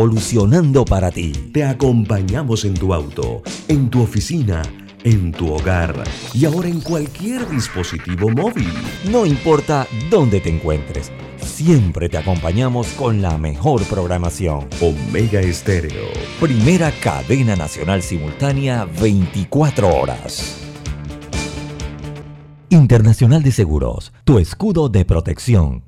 Evolucionando para ti. Te acompañamos en tu auto, en tu oficina, en tu hogar y ahora en cualquier dispositivo móvil. No importa dónde te encuentres, siempre te acompañamos con la mejor programación. Omega Estéreo. Primera cadena nacional simultánea 24 horas. Internacional de Seguros, tu escudo de protección,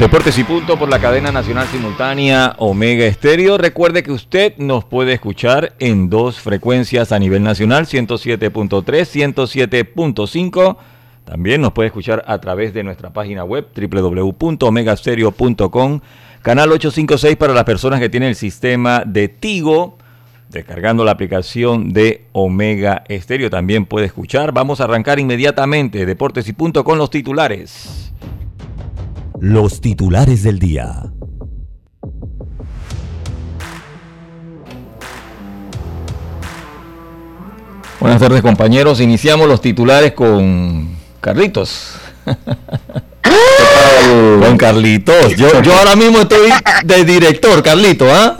Deportes y punto por la cadena nacional simultánea Omega Estéreo. Recuerde que usted nos puede escuchar en dos frecuencias a nivel nacional, 107.3, 107.5. También nos puede escuchar a través de nuestra página web www.omegastereo.com. Canal 856 para las personas que tienen el sistema de Tigo. Descargando la aplicación de Omega Estéreo también puede escuchar. Vamos a arrancar inmediatamente Deportes y punto con los titulares. Los titulares del día. Buenas tardes compañeros, iniciamos los titulares con Carlitos. con Carlitos. Yo, yo ahora mismo estoy de director, Carlito, ¿ah?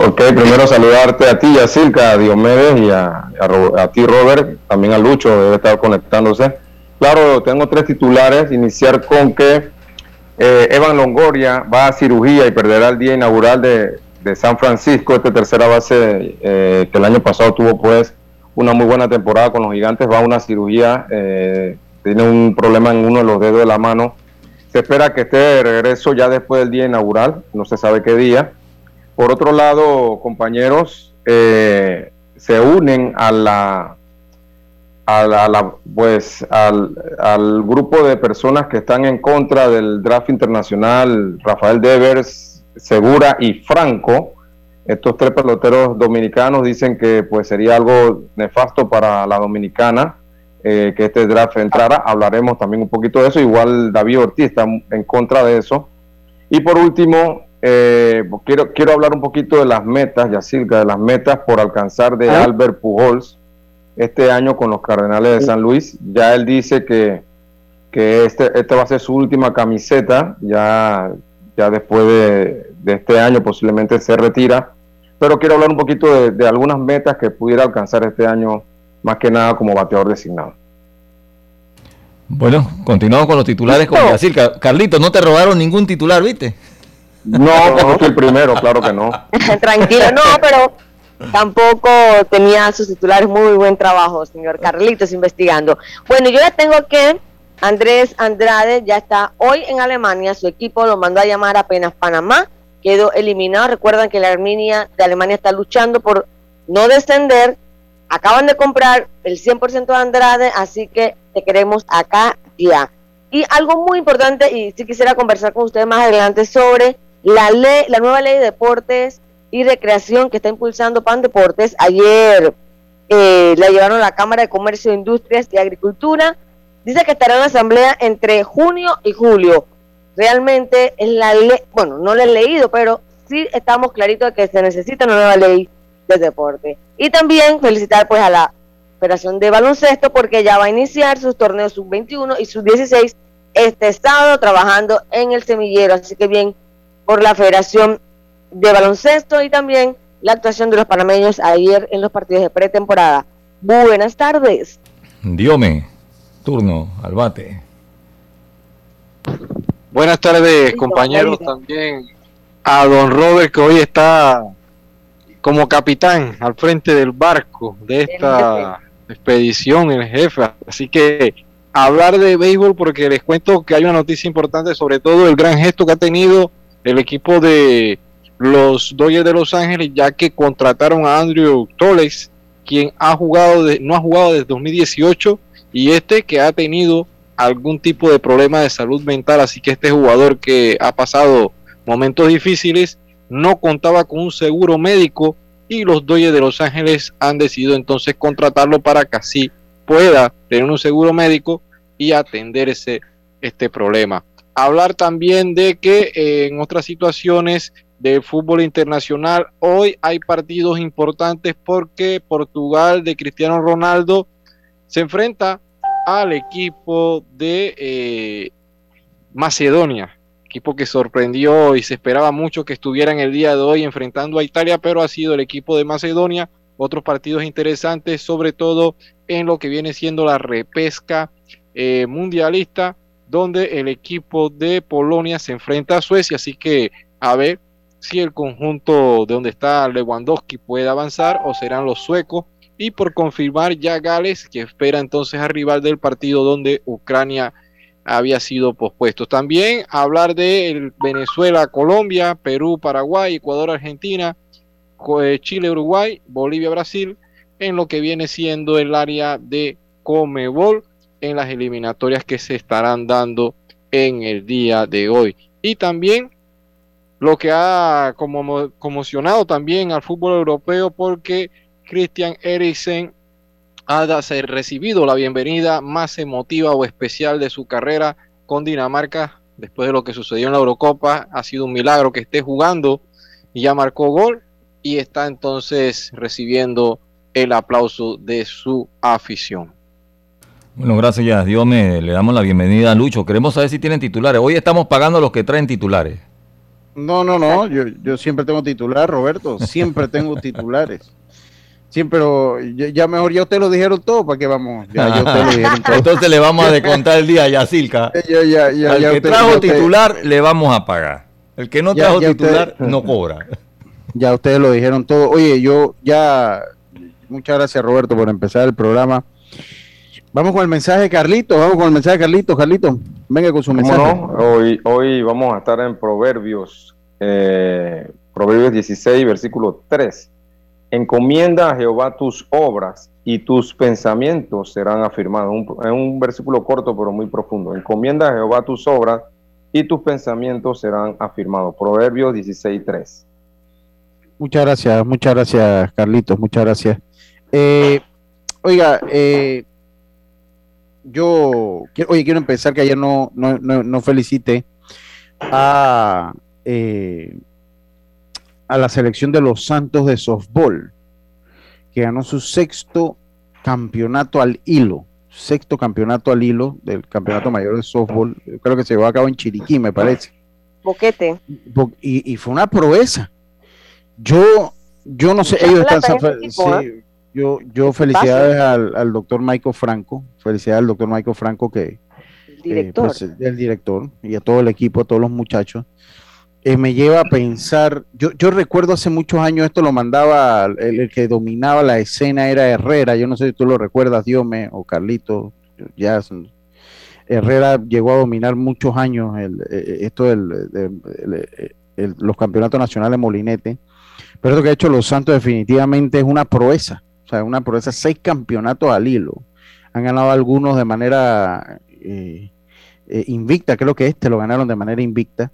Ok, primero saludarte a ti, a Silca, a Diomedes y a, a, ti, Robert, también a Lucho, debe estar conectándose. Claro, tengo tres titulares. Iniciar con que eh, Evan Longoria va a cirugía y perderá el día inaugural de, San Francisco, esta tercera base eh, que el año pasado tuvo pues una muy buena temporada con los gigantes, va a una cirugía, eh, tiene un problema en uno de los dedos de la mano. Se espera que esté de regreso ya después del día inaugural, no se sabe qué día. Por otro lado, compañeros, eh, se unen a la, a la, pues, al, grupo de personas que están en contra del draft internacional, Rafael Devers, Segura y Franco. Estos tres peloteros dominicanos dicen que pues sería algo nefasto para la dominicana eh, que este draft entrara. Hablaremos también un poquito de eso. Igual David Ortiz está en contra de eso. Y por último, eh, quiero, quiero hablar un poquito de las metas, Yacirca, de las metas por alcanzar de Albert Pujols este año con los Cardenales de San Luis. Ya él dice que, que este, este va a ser su última camiseta, ya, ya después de, este año posiblemente se retira. Pero quiero hablar un poquito de, algunas metas que pudiera alcanzar este año, más que nada como bateador designado. Bueno, continuamos con los titulares con Brasil. Carlito, no te robaron ningún titular, ¿viste? No, no el primero, claro que no. Tranquilo, no, pero tampoco tenía sus titulares muy buen trabajo, señor Carlitos, investigando. Bueno, yo ya tengo que Andrés Andrade ya está hoy en Alemania, su equipo lo mandó a llamar apenas Panamá, quedó eliminado. Recuerdan que la Arminia de Alemania está luchando por no descender. Acaban de comprar el 100% de Andrade, así que te queremos acá ya. Y algo muy importante, y si quisiera conversar con ustedes más adelante sobre la ley, la nueva ley de deportes y recreación que está impulsando PAN Deportes. Ayer eh, la llevaron a la Cámara de Comercio, Industrias y Agricultura. Dice que estará en asamblea entre junio y julio. Realmente es la ley, bueno, no la he leído, pero sí estamos claritos de que se necesita una nueva ley de deporte. Y también felicitar pues a la Federación de Baloncesto porque ya va a iniciar sus torneos sub-21 y sub-16 este sábado trabajando en el semillero. Así que bien por la Federación de baloncesto y también la actuación de los panameños ayer en los partidos de pretemporada. Buenas tardes. Diome, turno al bate. Buenas tardes, compañeros, también a don Robert, que hoy está como capitán al frente del barco de esta expedición, el jefe. Así que hablar de béisbol, porque les cuento que hay una noticia importante, sobre todo el gran gesto que ha tenido el equipo de los Dodgers de Los Ángeles, ya que contrataron a Andrew Toles, quien ha jugado de, no ha jugado desde 2018 y este que ha tenido algún tipo de problema de salud mental, así que este jugador que ha pasado momentos difíciles no contaba con un seguro médico y los Dodgers de Los Ángeles han decidido entonces contratarlo para que así pueda tener un seguro médico y atenderse este problema. Hablar también de que eh, en otras situaciones del fútbol internacional hoy hay partidos importantes porque Portugal de Cristiano Ronaldo se enfrenta al equipo de eh, Macedonia, equipo que sorprendió y se esperaba mucho que estuviera en el día de hoy enfrentando a Italia, pero ha sido el equipo de Macedonia. Otros partidos interesantes, sobre todo en lo que viene siendo la repesca eh, mundialista, donde el equipo de Polonia se enfrenta a Suecia. Así que a ver si el conjunto de donde está Lewandowski puede avanzar o serán los suecos y por confirmar ya Gales, que espera entonces a rival del partido donde Ucrania había sido pospuesto. También hablar de Venezuela, Colombia, Perú, Paraguay, Ecuador, Argentina, eh, Chile, Uruguay, Bolivia, Brasil, en lo que viene siendo el área de Comebol en las eliminatorias que se estarán dando en el día de hoy. Y también lo que ha como, conmocionado también al fútbol europeo porque Christian Eriksen ha recibido la bienvenida más emotiva o especial de su carrera con Dinamarca después de lo que sucedió en la Eurocopa. Ha sido un milagro que esté jugando y ya marcó gol y está entonces recibiendo el aplauso de su afición. Bueno, gracias, Dios me le damos la bienvenida a Lucho. Queremos saber si tienen titulares. Hoy estamos pagando a los que traen titulares. No, no, no, yo, yo siempre tengo titular, Roberto, siempre tengo titulares. Pero ya, mejor ya ustedes lo dijeron todo, ¿para qué vamos? Ya, ya ustedes lo dijeron todo. Entonces le vamos a descontar el día a Yacilca. Ya, ya, Al que trajo titular le vamos a pagar. El que no trajo titular no cobra. Ya ustedes lo dijeron todo. Oye, yo ya, muchas gracias Roberto por empezar el programa. Vamos con el mensaje de Carlito, vamos con el mensaje de Carlito, Carlito, venga con su mensaje. No? Hoy, hoy vamos a estar en Proverbios, eh, Proverbios 16, versículo 3 Encomienda a Jehová tus obras y tus pensamientos serán afirmados. Es un versículo corto pero muy profundo. Encomienda a Jehová tus obras y tus pensamientos serán afirmados. Proverbios 16.3. Muchas gracias, muchas gracias Carlitos, muchas gracias. Eh, oiga, eh, yo quiero, oye, quiero empezar que ayer no, no, no, felicite a eh, a la selección de los Santos de softball, que ganó su sexto campeonato al hilo, sexto campeonato al hilo del campeonato mayor de softball, creo que se llevó a cabo en Chiriquí, me parece. Boquete. Y, fue una proeza. Yo, yo no sé, ellos están... ¿eh? Yo, yo felicidades al, doctor Michael Franco, felicidades al doctor Michael Franco que... El director. Eh, pues, el director y a todo el equipo, a todos los muchachos. Eh, me lleva a pensar, yo, yo recuerdo hace muchos años, esto lo mandaba, el, que dominaba la escena era Herrera, yo no sé si tú lo recuerdas, Diome o Carlito, ya Herrera llegó a dominar muchos años el, eh, esto del, los campeonatos nacionales Molinete, pero lo que ha hecho Los Santos definitivamente es una proeza, o sea, una proeza, seis campeonatos al hilo, han ganado algunos de manera invicta, creo que este lo ganaron de manera invicta,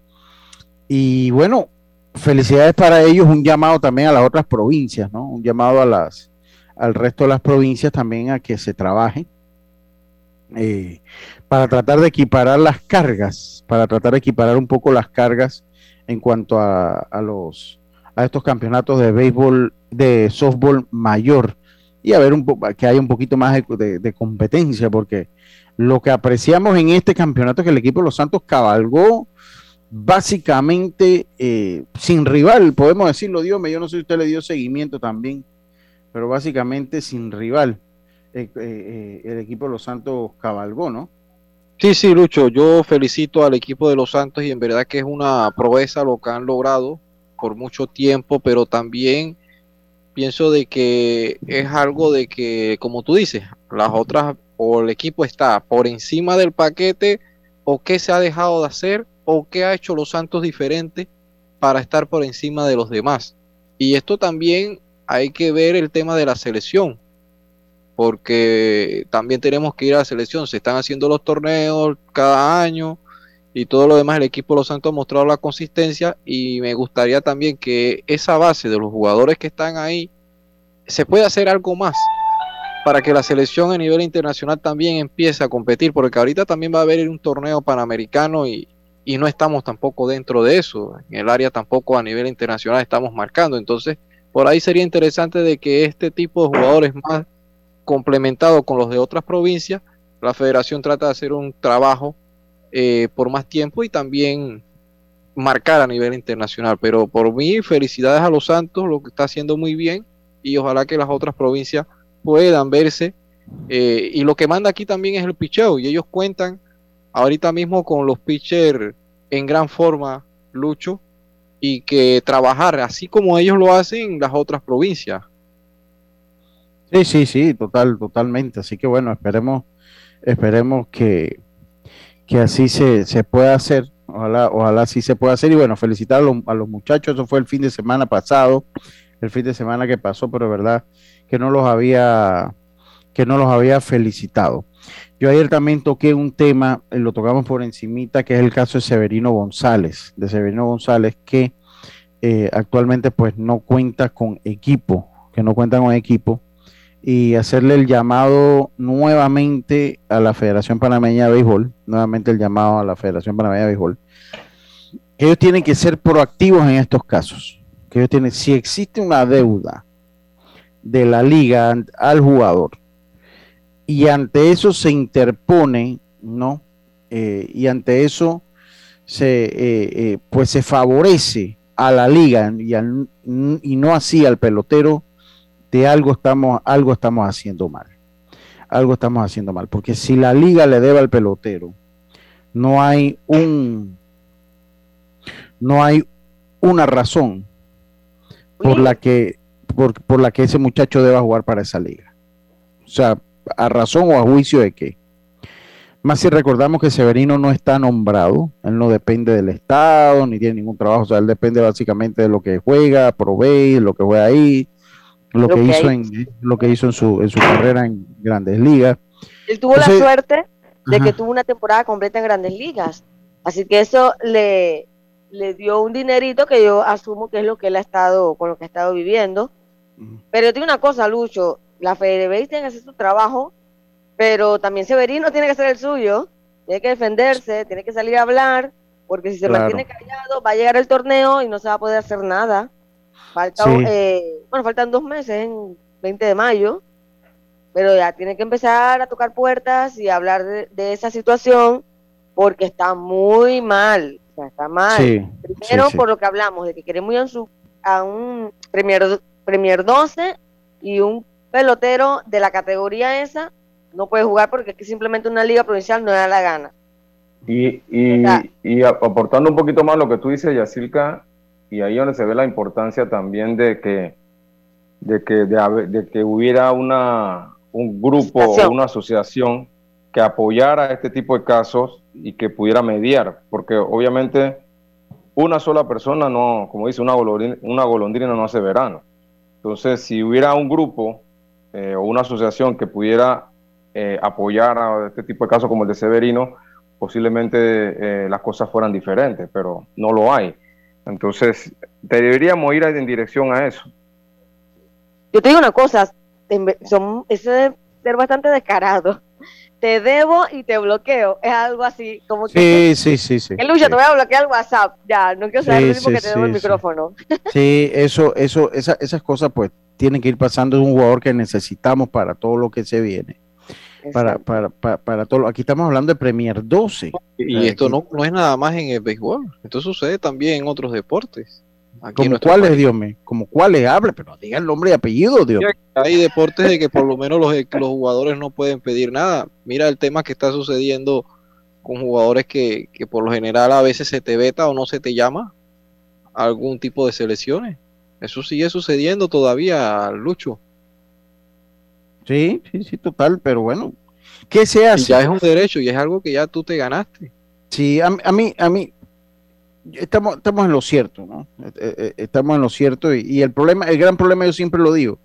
y bueno, felicidades para ellos, un llamado también a las otras provincias, ¿no? Un llamado a las, al resto de las provincias también a que se trabaje eh, para tratar de equiparar las cargas, para tratar de equiparar un poco las cargas en cuanto a, a los a estos campeonatos de béisbol, de softball mayor y a ver un que haya un poquito más de, competencia, porque lo que apreciamos en este campeonato es que el equipo de los Santos cabalgó básicamente eh, sin rival, podemos decirlo, Dios yo no sé si usted le dio seguimiento también, pero básicamente sin rival, eh, eh, el equipo de los Santos cabalgó, ¿no? Sí, sí, Lucho, yo felicito al equipo de los Santos y en verdad que es una proeza lo que han logrado por mucho tiempo, pero también pienso de que es algo de que, como tú dices, las otras o el equipo está por encima del paquete o qué se ha dejado de hacer o qué ha hecho los Santos diferente para estar por encima de los demás. Y esto también hay que ver el tema de la selección, porque también tenemos que ir a la selección. Se están haciendo los torneos cada año y todo lo demás. El equipo de Los Santos ha mostrado la consistencia y me gustaría también que esa base de los jugadores que están ahí se pueda hacer algo más para que la selección a nivel internacional también empiece a competir, porque ahorita también va a haber un torneo panamericano y, y no estamos tampoco dentro de eso. En el área tampoco a nivel internacional estamos marcando. Entonces, por ahí sería interesante de que este tipo de jugadores más complementado con los de otras provincias, la federación trata de hacer un trabajo eh, por más tiempo y también marcar a nivel internacional. Pero por mí, felicidades a los Santos, lo que está haciendo muy bien y ojalá que las otras provincias puedan verse. Eh, y lo que manda aquí también es el picheo. Y ellos cuentan ahorita mismo con los pitchers en gran forma, Lucho, y que trabajar así como ellos lo hacen en las otras provincias. Sí, sí, sí, total, totalmente. Así que bueno, esperemos, esperemos que, que así se, se pueda hacer. Ojalá, ojalá así se pueda hacer. Y bueno, felicitar a los, a los muchachos. Eso fue el fin de semana pasado, el fin de semana que pasó, pero verdad que no los había, que no los había felicitado. Yo ayer también toqué un tema, eh, lo tocamos por encimita, que es el caso de Severino González, de Severino González, que eh, actualmente pues no cuenta con equipo, que no cuenta con equipo, y hacerle el llamado nuevamente a la Federación Panameña de Béisbol, nuevamente el llamado a la Federación Panameña de Béisbol, que ellos tienen que ser proactivos en estos casos, que ellos tienen, si existe una deuda de la liga al jugador y ante eso se interpone, ¿no? Eh, y ante eso se, eh, eh, pues se favorece a la liga y, y, no así al pelotero, de algo estamos, algo estamos haciendo mal. Algo estamos haciendo mal. Porque si la liga le debe al pelotero, no hay un no hay una razón por la que por, por la que ese muchacho deba jugar para esa liga. O sea, a razón o a juicio de qué. Más si recordamos que Severino no está nombrado, él no depende del Estado, ni tiene ningún trabajo, o sea, él depende básicamente de lo que juega, provee, lo que juega ahí, lo, que, hizo en lo que hizo en su, en su carrera en Grandes Ligas. Él tuvo la suerte de que tuvo una temporada completa en Grandes Ligas, así que eso le, le dio un dinerito que yo asumo que es lo que él ha estado, con lo que ha estado viviendo. Pero yo tengo una cosa, Lucho, la FedeBase tiene que hacer su trabajo, pero también Severino tiene que hacer el suyo, tiene que defenderse, tiene que salir a hablar, porque si se mantiene callado va a llegar el torneo y no se va a poder hacer nada. Falta, eh, bueno, faltan dos meses, en 20 de mayo, pero ya tiene que empezar a tocar puertas y hablar de, esa situación porque está muy mal, o sea, está mal. Primero por lo que hablamos, de que queremos ir a un, a un premier, premier 12 y un pelotero de la categoría esa no puede jugar porque es simplemente una liga provincial no da la gana. Y, y, aportando un poquito más lo que tú dices, Yacilca, y ahí donde se ve la importancia también de que, de que, de, que hubiera una, un grupo o una asociación que apoyara este tipo de casos y que pudiera mediar, porque obviamente una sola persona no, como dice, una golondrina, una golondrina no hace verano. Entonces, si hubiera un grupo eh, o una asociación que pudiera eh, apoyar a este tipo de casos como el de Severino, posiblemente eh, las cosas fueran diferentes, pero no lo hay. Entonces, deberíamos ir en dirección a eso. Yo te digo una cosa, son, eso debe ser bastante descarado. Te debo y te bloqueo. Es algo así, como que. Sí, sí, sí. sí te voy a bloquear el WhatsApp. Ya, no quiero saber sí, que te debo el micrófono. Sí, eso, eso, esa, esas cosas, pues, tiene que ir pasando, es un jugador que necesitamos para todo lo que se viene. Para, para, para, todo. Aquí estamos hablando de Premier 12. Y esto no, no es nada más en el béisbol. Esto sucede también en otros deportes. ¿Como cuáles, Dios mío? ¿Como cuáles hable? Pero diga el nombre y apellido, Dios Hay deportes de que por lo menos los, los jugadores no pueden pedir nada. Mira el tema que está sucediendo con jugadores que, que por lo general a veces se te veta o no se te llama algún tipo de selecciones. Eso sigue sucediendo todavía, Lucho. Sí, sí, sí, total, pero bueno, ¿qué se hace? ya es un derecho y es algo que ya tú te ganaste. Sí, a, mí, a mí, estamos, estamos en lo cierto, ¿no? Eh, eh, eh, estamos en lo cierto y, el problema, el gran problema, yo siempre lo digo,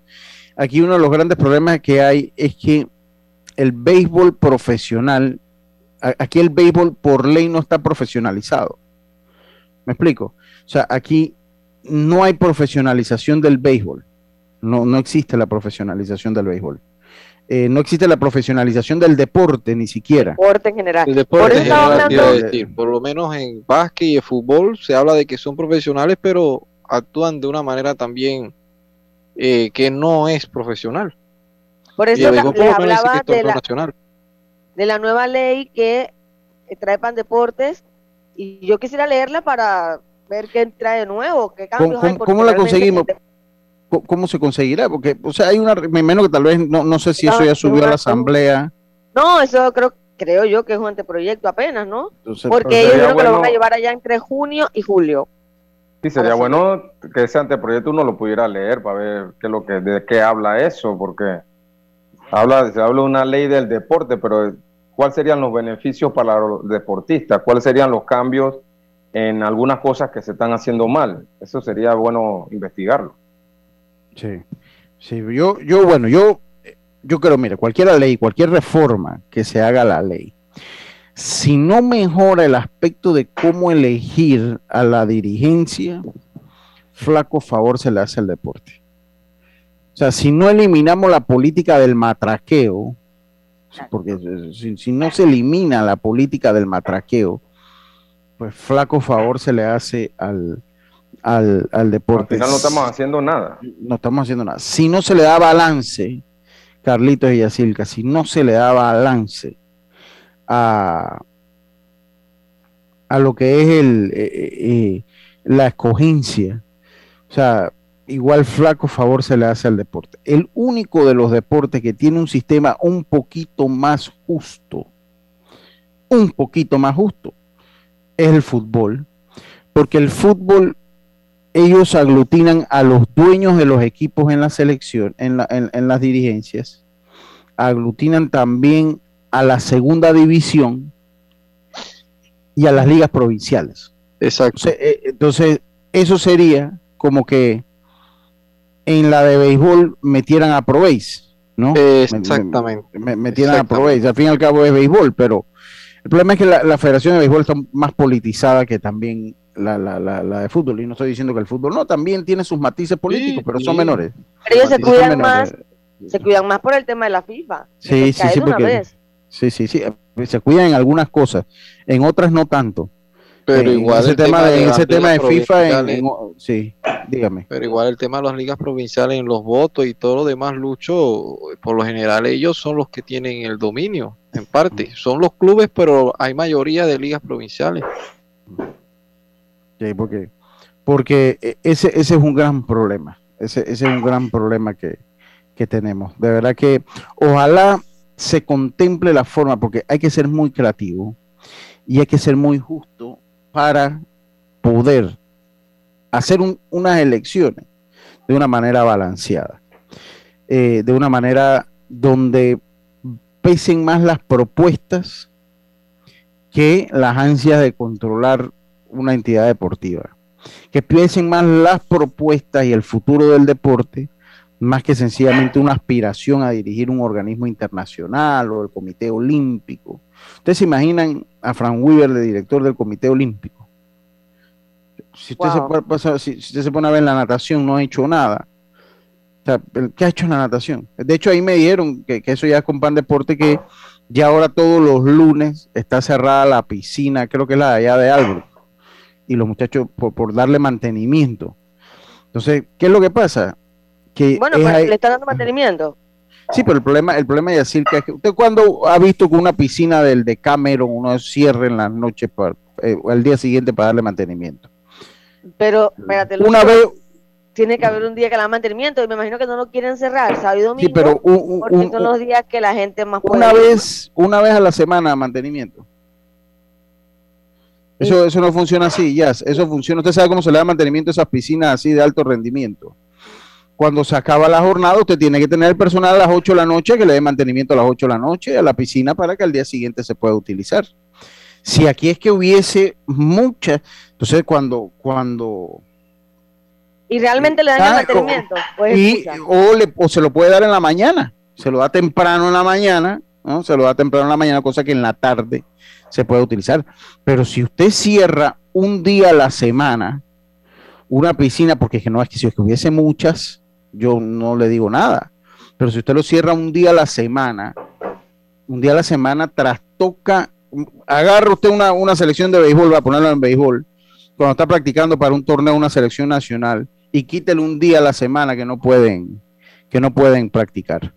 aquí uno de los grandes problemas que hay es que el béisbol profesional, aquí el béisbol por ley no está profesionalizado. ¿Me explico? O sea, aquí no hay profesionalización del béisbol. No, no existe la profesionalización del béisbol. Eh, no existe la profesionalización del deporte ni siquiera. Deporte en general. El deporte en general, decir. Por lo menos en básquet y en fútbol se habla de que son profesionales, pero actúan de una manera también eh, que no es profesional. Por eso les hablaba de la, de la nueva ley que trae Pan Deportes y yo quisiera leerla para ver qué trae de nuevo, qué cambios ¿Cómo, ¿cómo la conseguimos? ¿Cómo se conseguirá? Porque, o sea, hay una, me menos que tal vez, no, no sé si eso ya subió a la asamblea. No, eso creo, creo yo que es un anteproyecto apenas, ¿no? Porque ellos creo que lo van a llevar allá entre junio y julio. Sí, sería bueno que ese anteproyecto uno lo pudiera leer para ver qué lo que, de qué habla eso, porque habla, se habla de una ley del deporte, pero ¿cuáles serían los beneficios para los deportistas? ¿Cuáles serían los cambios en algunas cosas que se están haciendo mal? Eso sería bueno investigarlo. Sí, sí, yo, yo, bueno, yo, yo creo, mire, cualquier ley, cualquier reforma que se haga a la ley, si no mejora el aspecto de cómo elegir a la dirigencia, flaco favor se le hace al deporte. O sea, si no eliminamos la política del matraqueo, porque si, si, no se elimina la política del matraqueo, pues flaco favor se le hace al, al, al deporte. Al final no estamos haciendo nada. No estamos haciendo nada. Si no se le da balance, Carlitos y Yacilca, si no se le da balance a, a lo que es el, eh, eh, eh, la escogencia, o sea, igual flaco favor se le hace al deporte. El único de los deportes que tiene un sistema un poquito más justo, un poquito más justo, es el fútbol, porque el fútbol ellos aglutinan a los dueños de los equipos en la selección, en, las dirigencias, aglutinan también a la segunda división y a las ligas provinciales. Exacto. Eh, entonces, eso sería como que en la de béisbol metieran a Proveis, ¿no? Exactamente. metieran a Proveis. Al fin y al cabo es béisbol, pero el problema es que la, la Federación de Béisbol está más politizada que también la, la, la, la, de fútbol. Y no estoy diciendo que el fútbol no, también tiene sus matices políticos, pero son menores. Pero ellos se cuidan más, se cuidan más por el tema de la FIFA. Sí, sí, sí, porque, sí, sí, sí, se cuidan en algunas cosas, en otras no tanto. Pero igual ese tema, de, ese tema de FIFA, sí, dígame. Pero igual el tema de las ligas provinciales en los votos y todo lo demás, Lucho, por lo general ellos son los que tienen el dominio, en parte. Son los clubes, pero hay mayoría de ligas provinciales porque, porque e, ese, ese es un gran problema. Ese, ese es un gran problema que, tenemos. De verdad que ojalá se contemple la forma, porque hay que ser muy creativo y hay que ser muy justo para poder hacer unas elecciones de una manera balanceada, eh, de una manera donde pesen más las propuestas que las ansias de controlar una entidad deportiva. Que piensen más las propuestas y el futuro del deporte, más que sencillamente una aspiración a dirigir un organismo internacional o el Comité Olímpico. Ustedes se imaginan a Frank Weaver de director del Comité Olímpico. Si usted, se, si, usted se pone a ver la natación, no ha hecho nada. ¿Qué ha hecho en la natación? De hecho, ahí me dijeron que, eso ya es con Pan Deporte, que ya ahora todos los lunes está cerrada la piscina, creo que es la de allá de Albert y los muchachos por, darle mantenimiento. Entonces, ¿qué es lo que pasa? Que bueno, pues le están dando mantenimiento. Sí, pero el problema, el problema es decir que, usted cuando ha visto que una piscina del de Cameron uno cierre en las noches para eh, el día siguiente para darle mantenimiento. Pero, espérate, una vez tiene que haber un día que le da mantenimiento y me imagino que no lo quieren cerrar sábado y domingo. Sí, pero porque son los días que la gente más una vez, una vez a la semana mantenimiento. Eso, eso no funciona así, ya. Eso funciona. Usted sabe cómo se le da mantenimiento a esas piscinas así de alto rendimiento. Cuando se acaba la jornada, usted tiene que tener el personal a las 8 de la noche que le dé mantenimiento a las 8 de la noche a la piscina para que al día siguiente se pueda utilizar. Si aquí es que hubiese muchas, entonces cuando, cuando Y realmente le dan el mantenimiento. y, o, le, o se lo puede dar en la mañana. Se lo da temprano en la mañana, ¿no? Se lo da temprano en la mañana, cosa que en la tarde se puede utilizar. Pero si usted cierra un día a la semana una piscina, porque no es que si hubiese muchas, yo no le digo nada. Pero si usted lo cierra un día a la semana, un día a la semana trastoca, agarra usted una, una selección de béisbol, va a ponerlo en béisbol, cuando está practicando para un torneo, una selección nacional, y quítele un día a la semana que no pueden, que no pueden practicar.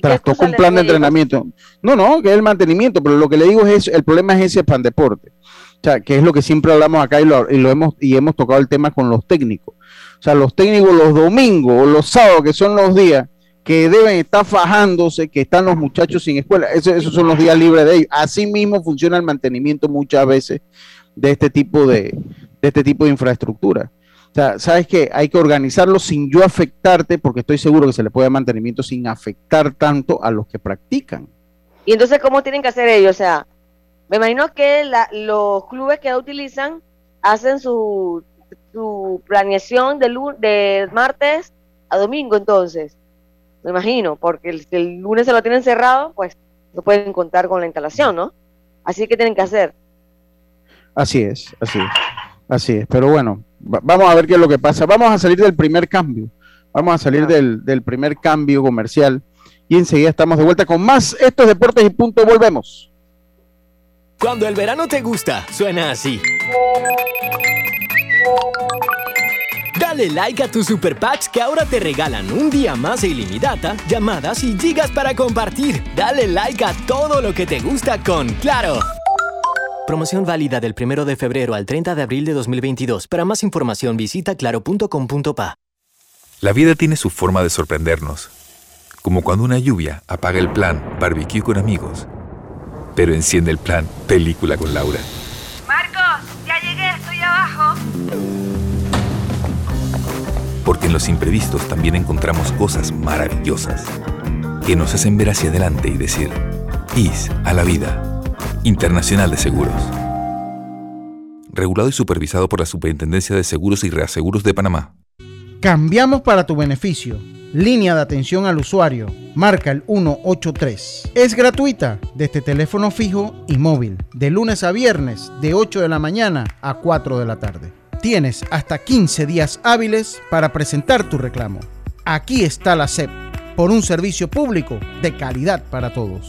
Trastoca un plan de entrenamiento. No, no, que es el mantenimiento, pero lo que le digo es, el problema es ese pan deporte. O sea, que es lo que siempre hablamos acá y lo, y lo hemos, y hemos tocado el tema con los técnicos. O sea, los técnicos los domingos o los sábados, que son los días que deben estar fajándose, que están los muchachos sin escuela, esos, esos son los días libres de ellos. Así mismo funciona el mantenimiento muchas veces de este tipo de, de este tipo de infraestructura. O sea, sabes que hay que organizarlo sin yo afectarte, porque estoy seguro que se le puede dar mantenimiento sin afectar tanto a los que practican. Y entonces, ¿cómo tienen que hacer ellos? O sea, me imagino que los clubes que utilizan hacen su, su planeación de, de martes a domingo, entonces. Me imagino, porque el, el lunes se lo tienen cerrado, pues no pueden contar con la instalación, ¿no? Así que tienen que hacer. Así es, así es. Así es, pero bueno, vamos a ver qué es lo que pasa. Vamos a salir del primer cambio. Vamos a salir del, del primer cambio comercial y enseguida estamos de vuelta con más estos deportes y punto. Volvemos. Cuando el verano te gusta, suena así. Dale like a tus super packs que ahora te regalan un día más de ilimitada, llamadas y gigas para compartir. Dale like a todo lo que te gusta con Claro. Promoción válida del 1 de febrero al 30 de abril de 2022. Para más información visita claro.com.pa. La vida tiene su forma de sorprendernos. Como cuando una lluvia apaga el plan barbecue con amigos, pero enciende el plan película con Laura. Marcos, ya llegué, estoy abajo. Porque en los imprevistos también encontramos cosas maravillosas que nos hacen ver hacia adelante y decir, IS a la vida. Internacional de Seguros. Regulado y supervisado por la Superintendencia de Seguros y Reaseguros de Panamá. Cambiamos para tu beneficio. Línea de atención al usuario. Marca el 183. Es gratuita desde teléfono fijo y móvil. De lunes a viernes, de 8 de la mañana a 4 de la tarde. Tienes hasta 15 días hábiles para presentar tu reclamo. Aquí está la SEP, por un servicio público de calidad para todos.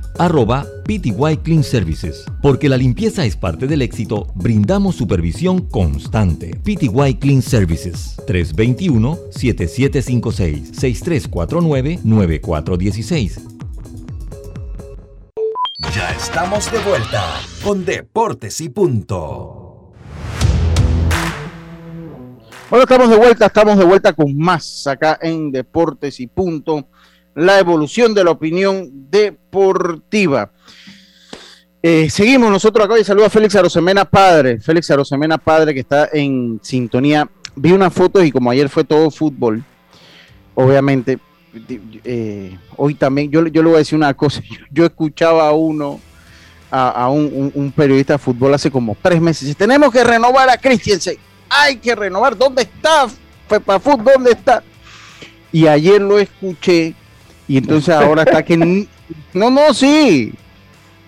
arroba PTY Clean Services. Porque la limpieza es parte del éxito, brindamos supervisión constante. PTY Clean Services 321-7756-6349-9416. Ya estamos de vuelta con Deportes y Punto. Bueno, estamos de vuelta, estamos de vuelta con más acá en Deportes y Punto la evolución de la opinión deportiva. Eh, seguimos nosotros acá y saludo a Félix Arosemena Padre. Félix Arosemena Padre que está en sintonía. Vi una foto y como ayer fue todo fútbol, obviamente, eh, hoy también, yo, yo le voy a decir una cosa, yo, escuchaba a uno, a, un, periodista de fútbol hace como tres meses, tenemos que renovar a Christiansen, hay que renovar, ¿dónde está? Para fútbol, ¿dónde está? Y ayer lo escuché y entonces ahora está que... No, no, sí.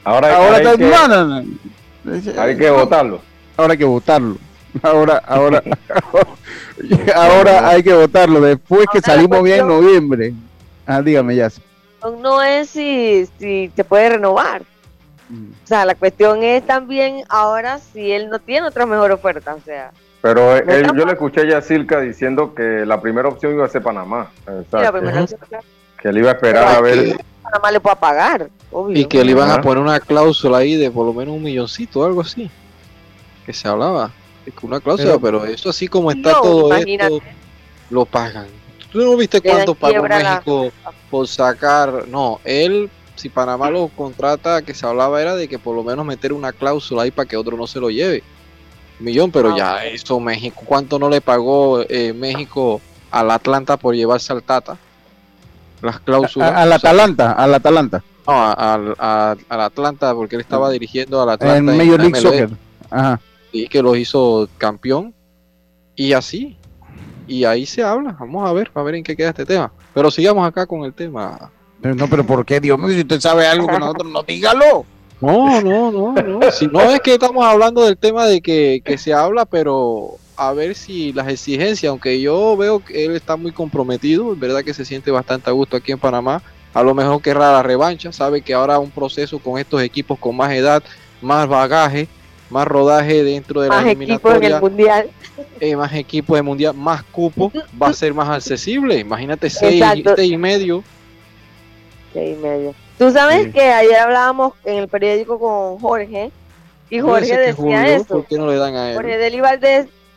Ahora, ahora hay, que, hay que votarlo. Ahora hay que votarlo. Ahora, ahora, ahora hay que votarlo. Después que salimos bien en noviembre. Ah, dígame, ya. No es si, si se puede renovar. Mm. O sea, la cuestión es también ahora si él no tiene otra mejor oferta. O sea. Pero él, yo le escuché ya a Silca diciendo que la primera opción iba a ser Panamá. la primera opción, que él iba a esperar a ver. Nada le pueda pagar, Y que le iban a poner una cláusula ahí de por lo menos un milloncito o algo así. Que se hablaba. Una cláusula, pero, eso así como está todo esto, lo pagan. ¿Tú no viste cuánto pagó México por sacar? No, él, si Panamá lo contrata, que se hablaba era de que por lo menos meter una cláusula ahí para que otro no se lo lleve. millón, pero ah, ya eso México, ¿cuánto no le pagó eh, México al Atlanta por llevarse al Tata? Las cláusulas. Al Atalanta, al Atalanta. No, al, Atlanta, porque él estaba dirigiendo al Atlanta. En Major League Soccer. Ajá. Y que lo hizo campeón. Y así, y ahí se habla. Vamos a ver, a ver en qué queda este tema. Pero sigamos acá con el tema. No, pero ¿por qué, Dios mío? Si usted sabe algo que nosotros no, dígalo. No, no, no, no. Si no es que estamos hablando del tema de que, que se habla, pero a ver si las exigencias, aunque yo veo que él está muy comprometido, es verdad que se siente bastante a gusto aquí en Panamá, a lo mejor querrá la revancha, sabe que ahora un proceso con estos equipos con más edad, más bagaje, más rodaje dentro de la eliminatoria. mundial. Eh, más equipos de mundial, más cupo, va a ser más accesible. Imagínate seis, y medio. Seis y medio. Tú sabes que ayer hablábamos en el periódico con Jorge y Jorge decía eso. ¿Por qué no le dan a él? Jorge Deli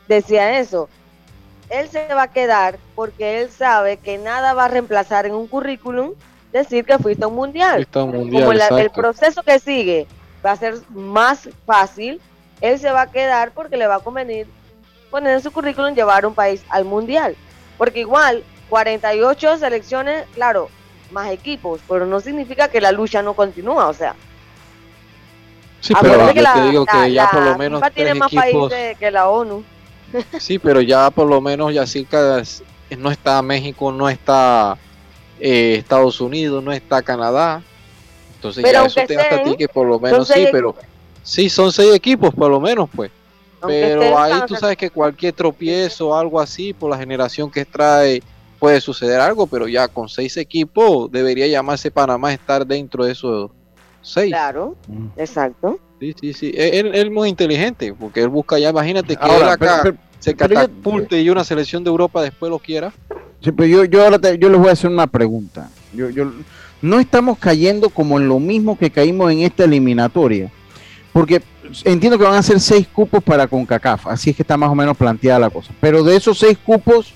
decía eso. Él se va a quedar porque él sabe que nada va a reemplazar en un currículum decir que fuiste a un mundial. Como el proceso que sigue va a ser más fácil, él se va a quedar porque le va a convenir poner en su currículum llevar un país al mundial. Porque igual, 48 selecciones, claro, más equipos, pero no significa que la lucha no continúa, o sea. Sí, pero que te digo que ya por lo menos tiene más países que la ONU. Sí, pero ya por lo menos ya cerca no está México, no está eh, Estados Unidos, no está Canadá. Entonces ya eso te hasta a ti que por lo menos sí, pero sí, son seis equipos por lo menos, pues. pero ahí tú sabes que cualquier tropiezo o algo así por la generación que trae puede suceder algo, pero ya con seis equipos debería llamarse Panamá estar dentro de esos seis. Claro, mm. exacto. Sí, sí, sí. Él, es muy inteligente, porque él busca ya, imagínate que él acá se catapulte y una selección de Europa después lo quiera. Sí, pero yo, yo ahora yo les voy a hacer una pregunta. Yo, yo, no estamos cayendo como en lo mismo que caímos en esta eliminatoria. Porque entiendo que van a ser seis cupos para CONCACAF, así es que está más o menos planteada la cosa. Pero de esos seis cupos,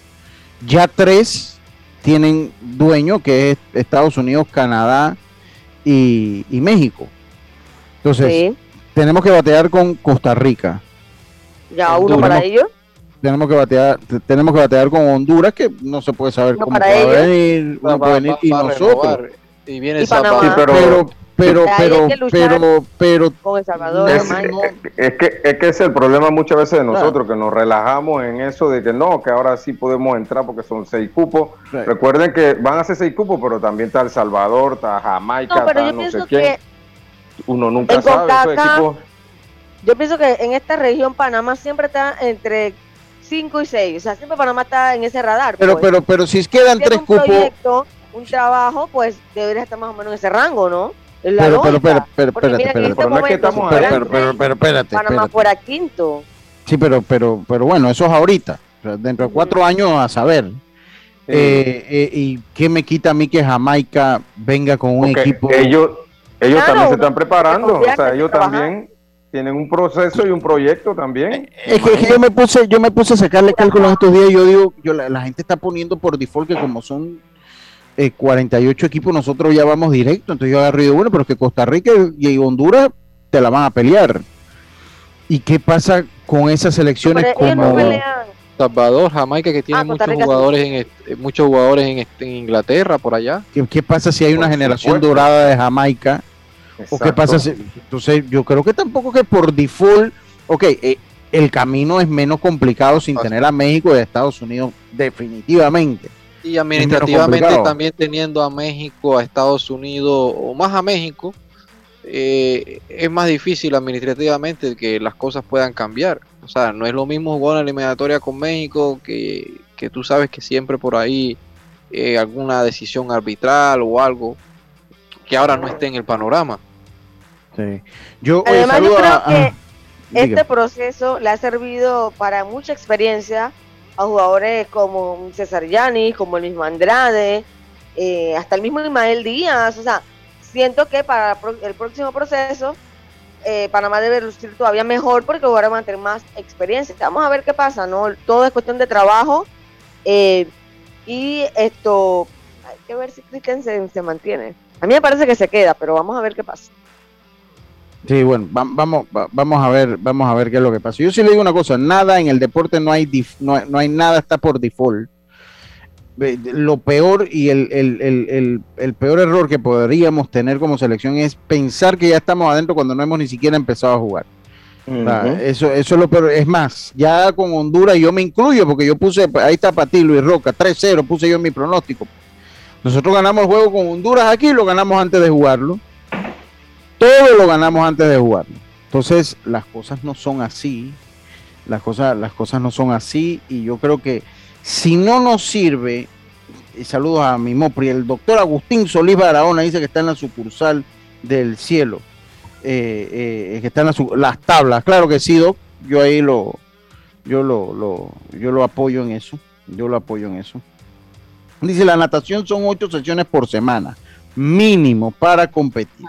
ya tres tienen dueño, que es Estados Unidos, Canadá y, México. Entonces, tenemos que batear con Costa Rica. Ya uno para ellos. Tenemos que batear, tenemos que batear con Honduras, que no se puede saber cómo va a venir, uno puede venir, y nosotros y viene pero, pero, pero, pero, pero, con El Salvador, es, es, que, es que es el problema muchas veces de nosotros, que nos relajamos en eso de que no, que ahora sí podemos entrar porque son seis cupos. Recuerden que van a ser seis cupos, pero también está El Salvador, está Jamaica, está no sé quién. Uno nunca sabe Yo pienso que en esta región Panamá siempre está entre 5 y 6. O sea, siempre Panamá está en ese radar. Pero, pues. pero, pero si quedan tres cupos un trabajo, pues debería estar más o menos en ese rango, ¿no? pero, pero, pero, pero, espérate, espérate, pero, pero, espérate, Panamá fuera quinto. Sí, pero, pero, pero bueno, eso es ahorita. dentro de cuatro años a saber. Eh, eh, ¿Y qué me quita a mí que Jamaica venga con un equipo? Ellos, ellos también se están preparando. O sea, ellos también tienen un proceso y un proyecto también. Es que, yo me puse, yo me puse a sacarle cálculos estos días. Yo digo, yo la, la, gente está poniendo por default que como son 48 eh, equipos, nosotros ya vamos directo. Entonces yo agarro y digo, bueno, pero que Costa Rica y Honduras te la van a pelear. ¿Y qué pasa con esas selecciones como Salvador, Jamaica, que tiene ah, muchos jugadores, en, eh, muchos jugadores en, Inglaterra, por allá? ¿Qué, pasa si hay una generación dorada de Jamaica? ¿O qué pasa si.? Entonces, yo creo que tampoco que por default. Ok, eh, el camino es menos complicado sin tener a México y a Estados Unidos, definitivamente y administrativamente también teniendo a México, a Estados Unidos o más a México, eh, es más difícil administrativamente que las cosas puedan cambiar. O sea, no es lo mismo jugar una eliminatoria con México que, que tú sabes que siempre por ahí eh, alguna decisión arbitral o algo que ahora no esté en el panorama. Sí. Yo, Además, yo creo que este proceso le ha servido para mucha experiencia a jugadores como César Yanis, como el mismo Andrade, eh, hasta el mismo Ismael Díaz. O sea, siento que para el próximo proceso eh, Panamá debe lucir todavía mejor porque ahora tener más experiencia. Vamos a ver qué pasa, ¿no? Todo es cuestión de trabajo eh, Y esto, hay que ver si Cristian se, se mantiene. A mí me parece que se queda, pero vamos a ver qué pasa. Sí, bueno, vamos, vamos a ver, vamos a ver qué es lo que pasa. Yo sí le digo una cosa, nada en el deporte no hay, no, no, hay nada está por default. Lo peor y el, el, el, peor error que podríamos tener como selección es pensar que ya estamos adentro cuando no hemos ni siquiera empezado a jugar. eso, eso es lo peor. Es más, ya con Honduras yo me incluyo porque yo puse, ahí está Patilo y Roca, 3-0 puse yo en mi pronóstico. Nosotros ganamos el juego con Honduras aquí y lo ganamos antes de jugarlo todo lo ganamos antes de jugar. Entonces, las cosas no son así. Las cosas, las cosas no son así. Y yo creo que si no nos sirve, y saludos a mi Mopri, el doctor Agustín Solís Barahona dice que está en la sucursal del cielo. Eh, eh, que está en las tablas. Claro que sí, Doc. Yo ahí lo, yo lo, yo lo apoyo en eso. Yo lo apoyo en eso. Dice, la natación son ocho sesiones por semana, mínimo para competir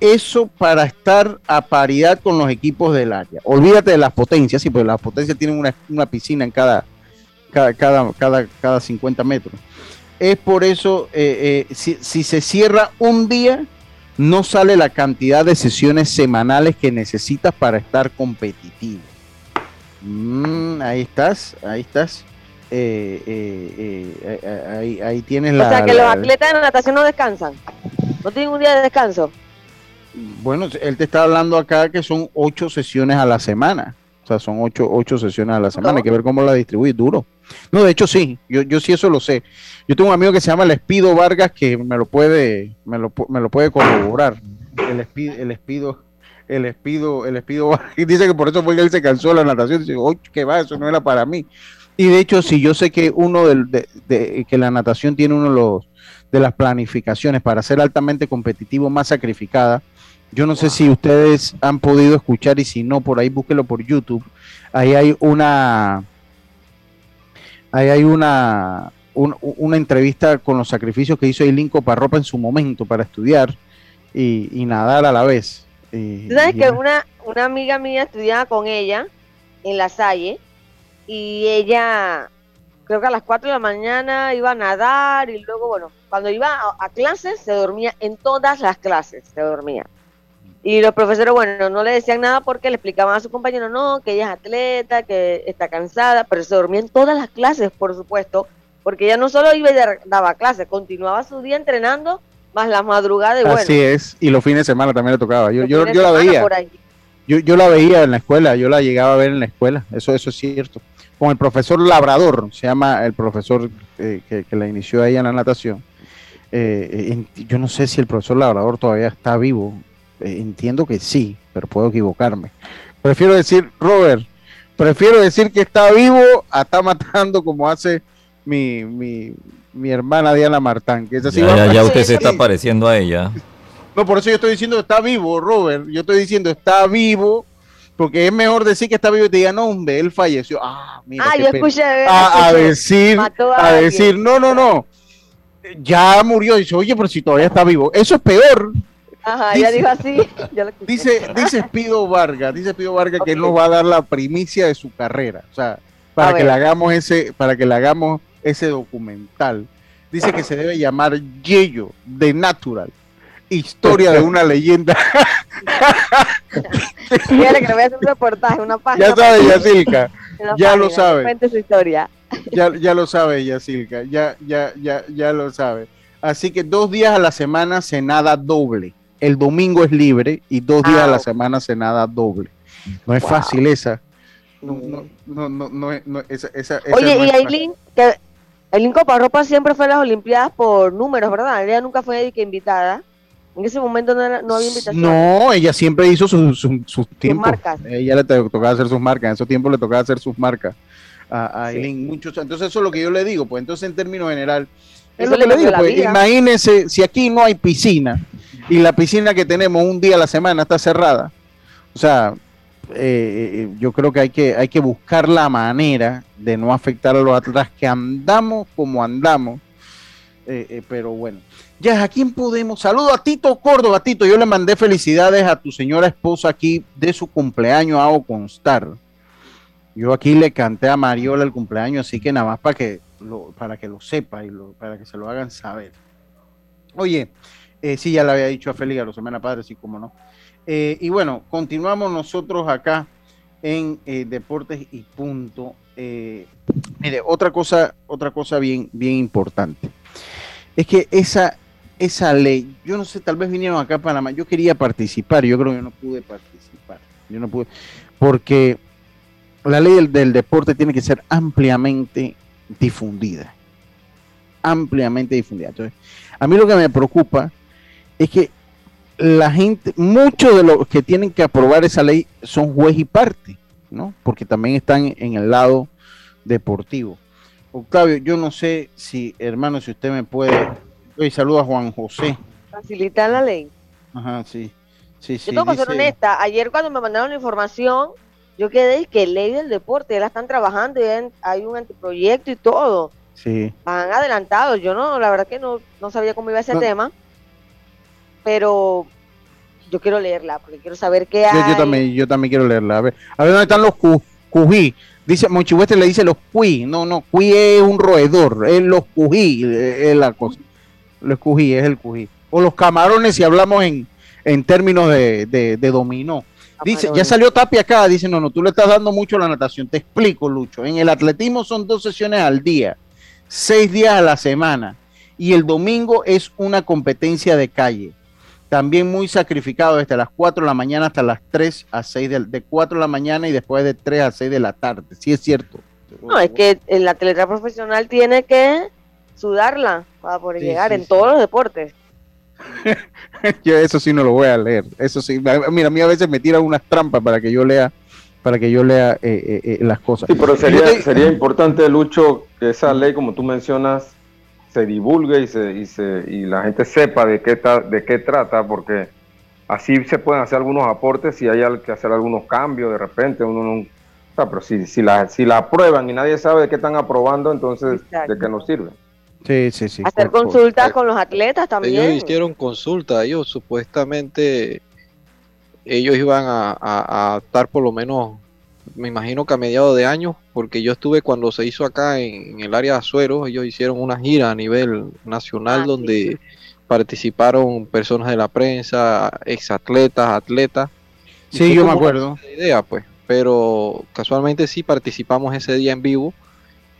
eso para estar a paridad con los equipos del área. Olvídate de las potencias, sí, porque las potencias tienen una, piscina en cada, cada, cada, cada, 50 metros. Es por eso, eh, eh, si, se cierra un día, no sale la cantidad de sesiones semanales que necesitas para estar competitivo. Mm, ahí estás, ahí estás. Eh, ahí, ahí, tienes la. O sea, que los atletas de natación no descansan. No tienen un día de descanso. Bueno, él te está hablando acá que son ocho sesiones a la semana. O sea, son ocho, ocho sesiones a la semana. Hay que ver cómo la distribuye. Duro. No, de hecho sí. Yo, yo sí eso lo sé. Yo tengo un amigo que se llama Lespido Vargas que me lo puede, me lo, me lo puede corroborar. El Espido, el Espido, el Espido, el Espido Vargas. Y dice que por eso fue que él se cansó de la natación. Dice, oye, que va, eso no era para mí. Y de hecho, sí, yo sé que uno de, de, que la natación tiene uno de los de las planificaciones para ser altamente competitivo más sacrificada yo no sé si ustedes han podido escuchar y si no, por ahí búsquelo por YouTube. Ahí hay una, ahí hay una, una entrevista con los sacrificios que hizo Eileen Coparropa en su momento para estudiar y, nadar a la vez. ¿Tú sabes que una, una amiga mía estudiaba con ella en la Salle y ella creo que a las 4 de la mañana iba a nadar y luego, bueno, cuando iba a clases se dormía en todas las clases, se dormía. Y los profesores, bueno, no le decían nada porque le explicaban a su compañero, no, que ella es atleta, que está cansada, pero se dormía en todas las clases, por supuesto, porque ella no solo iba y daba clases, continuaba su día entrenando, más la madrugada de bueno. Así es, y los fines de semana también le tocaba. Yo, yo, yo la veía. Yo, yo la veía en la escuela, yo la llegaba a ver en la escuela, eso, eso es cierto. Con el profesor Labrador, se llama el profesor eh, que, que, la inició ahí en la natación. Eh, yo no sé si el profesor Labrador todavía está vivo, eh, entiendo que sí, pero puedo equivocarme. Prefiero decir, Robert, prefiero decir que está vivo a está matando como hace mi, mi, mi hermana Diana Martán. Que ya, ya, usted se está pareciendo a ella. No, por eso yo estoy diciendo está vivo, Robert. Yo estoy diciendo está vivo, porque es mejor decir que está vivo y te diga, no, hombre, él falleció. Ah, mira. Ah, yo escuché, a, decir, a, decir, no, no, no. Ya murió. Dice, oye, pero si todavía está vivo. Eso es peor Ajá, dice, dijo así. dice, dice Pido Vargas, dice Pido Vargas que él nos va a dar la primicia de su carrera. O sea, para que le hagamos ese, para que le hagamos ese documental. Dice que se debe llamar Yello de Natural. Historia de una leyenda. Fíjale que le voy a hacer un reportaje, una página. Ya sabe, Yacilca. Ya lo sabe. Cuente su historia. Ya, ya lo sabe, Yacilca. Ya, ya, ya, ya lo sabe. Así que dos días a la semana se nada doble el domingo es libre y dos días a la semana se nada doble. No es fácil esa. No, no, no, no, no esa, esa, Oye, y Aileen, que Aileen Coparropa siempre fue a las Olimpiadas por números, ¿verdad? Ella nunca fue invitada. En ese momento no, era, no había invitación. No, ella siempre hizo sus su, su, tiempos. marcas. Ella le tocaba hacer sus marcas. En esos tiempos le tocaba hacer sus marcas a, Aileen. Muchos, entonces eso es lo que yo le digo. Pues entonces en términos general, es lo que le digo. Pues, imagínense si aquí no hay piscina y la piscina que tenemos un día a la semana está cerrada. O sea, eh, eh, yo creo que hay, que hay que buscar la manera de no afectar a los atletas que andamos como andamos. Eh, pero bueno, ya, ¿a quién podemos? Saludo a Tito Córdoba. Tito, yo le mandé felicidades a tu señora esposa aquí de su cumpleaños, hago constar. Yo aquí le canté a Mariola el cumpleaños, así que nada más para que para que lo sepa y para que se lo hagan saber. Oye, eh, sí, ya le había dicho a Félix a los semana padre, sí, como no. Eh, y bueno, continuamos nosotros acá en eh, Deportes y Punto. mire, otra cosa, otra cosa bien, bien importante. Es que esa, esa ley, yo no sé, tal vez vinieron acá a Panamá, yo quería participar, yo creo que no pude participar, yo no pude, porque la ley del, deporte tiene que ser ampliamente difundida, ampliamente difundida. Entonces, a mí lo que me preocupa es que la gente, muchos de los que tienen que aprobar esa ley son juez y parte, ¿no? Porque también están en el lado deportivo. Octavio, yo no sé si, hermano, si usted me puede y saluda a Juan José. Facilitar la ley. Ajá, sí. Sí, yo tengo que ser honesta. Ayer cuando me mandaron la información, yo quedé que ley del deporte, ya la están trabajando, ya hay un anteproyecto y todo. Sí. Van adelantados. Yo no, la verdad que no, no sabía cómo iba ese tema. Pero yo quiero leerla, porque quiero saber qué hay. Yo, también, yo también quiero leerla. A ver, a ver dónde están los cují. Dice, Monchihuestre le dice los cuí. No, no, cuí es un roedor. Es los cují, es la cosa. Los cují, es el cují. O los camarones si hablamos en, en términos de, de, dominó. Dice, ya salió Tapia acá, dice, no, no, tú le estás dando mucho a la natación. Te explico, Lucho. En el atletismo son dos sesiones al día, seis días a la semana. Y el domingo es una competencia de calle. También muy sacrificado desde las 4 de la mañana hasta las 3 a 6 de, de 4 de la mañana y después de 3 a 6 de la tarde. Sí es cierto. No, es que el atleta profesional tiene que sudarla para poder llegar en todos los deportes. yo eso sí no lo voy a leer. Eso sí, mira, a mí a veces me tiran unas trampas para que yo lea para que yo lea eh, eh, eh, las cosas. Sí, pero sería, sería importante, Lucho, que esa ley, como tú mencionas, se divulgue y, se, y, se, y la gente sepa de qué, de qué trata, porque así se pueden hacer algunos aportes y hay que hacer algunos cambios de repente. Uno no, pero si, si, la, si la aprueban y nadie sabe de qué están aprobando, entonces, ¿de qué nos sirve? Sí, sí, sí. Hacer consultas con los atletas también. Ellos hicieron consulta, ellos supuestamente, ellos iban a, a, estar por lo menos, me imagino que a mediados de año, porque yo estuve cuando se hizo acá en, el área de Azuero, ellos hicieron una gira a nivel nacional ah, donde participaron personas de la prensa, exatletas, atletas. Sí, yo me acuerdo. Idea, pues, pero casualmente sí participamos ese día en vivo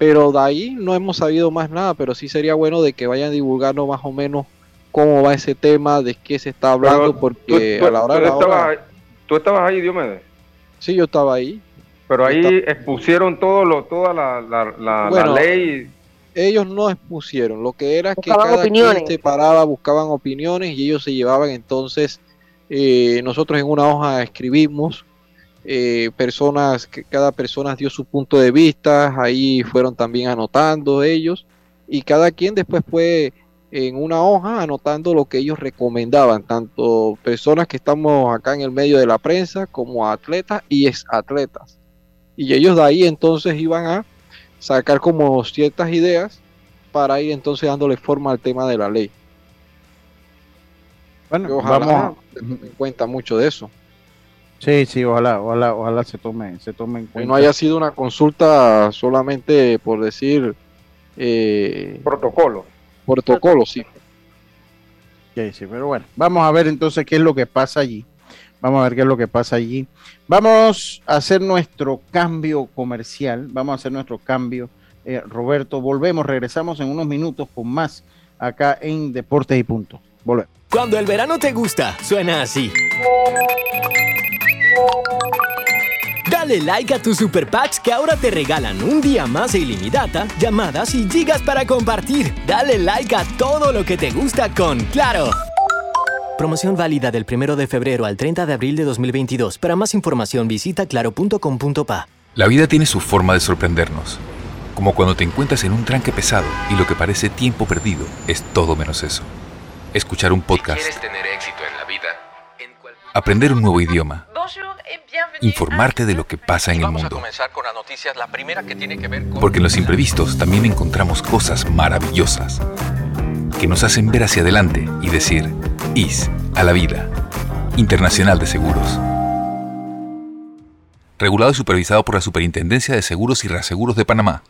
pero de ahí no hemos sabido más nada, pero sí sería bueno de que vayan divulgando más o menos cómo va ese tema, de qué se está hablando, porque a la hora de la hora... ¿Tú estabas ahí, Diomedes? Sí, yo estaba ahí. Pero ahí expusieron todo lo, toda la, la, ley. Ellos no expusieron, lo que era que cada quien se paraba, buscaban opiniones y ellos se llevaban entonces, eh, nosotros en una hoja escribimos eh, personas, que cada persona dio su punto de vista, ahí fueron también anotando ellos, y cada quien después fue en una hoja anotando lo que ellos recomendaban, tanto personas que estamos acá en el medio de la prensa como atletas y ex atletas. Y ellos de ahí entonces iban a sacar como ciertas ideas para ir entonces dándole forma al tema de la ley. Bueno, ojalá vamos en cuenta mucho de eso. Sí, sí, ojalá, ojalá, ojalá se tome, se tome en cuenta. no haya sido una consulta solamente por decir eh, protocolo. Protocolo, sí. Sí, sí, pero bueno, vamos a ver entonces qué es lo que pasa allí. Vamos a ver qué es lo que pasa allí. Vamos a hacer nuestro cambio comercial. Vamos a hacer nuestro cambio. Eh, Roberto, volvemos, regresamos en unos minutos con más acá en Deportes y Punto. Volvemos. Cuando el verano te gusta, suena así. Dale like a tus super packs que ahora te regalan un día más de ilimitada, llamadas y gigas para compartir. Dale like a todo lo que te gusta con Claro. Promoción válida del 1 de febrero al 30 de abril de 2022. Para más información visita claro.com.pa. La vida tiene su forma de sorprendernos. Como cuando te encuentras en un tranque pesado y lo que parece tiempo perdido es todo menos eso. Escuchar un podcast. tener éxito en la vida, aprender un nuevo idioma informarte de lo que pasa en el mundo. Porque en los imprevistos también encontramos cosas maravillosas que nos hacen ver hacia adelante y decir, IS a la vida. Internacional de Seguros. Regulado y supervisado por la Superintendencia de Seguros y Reaseguros de Panamá.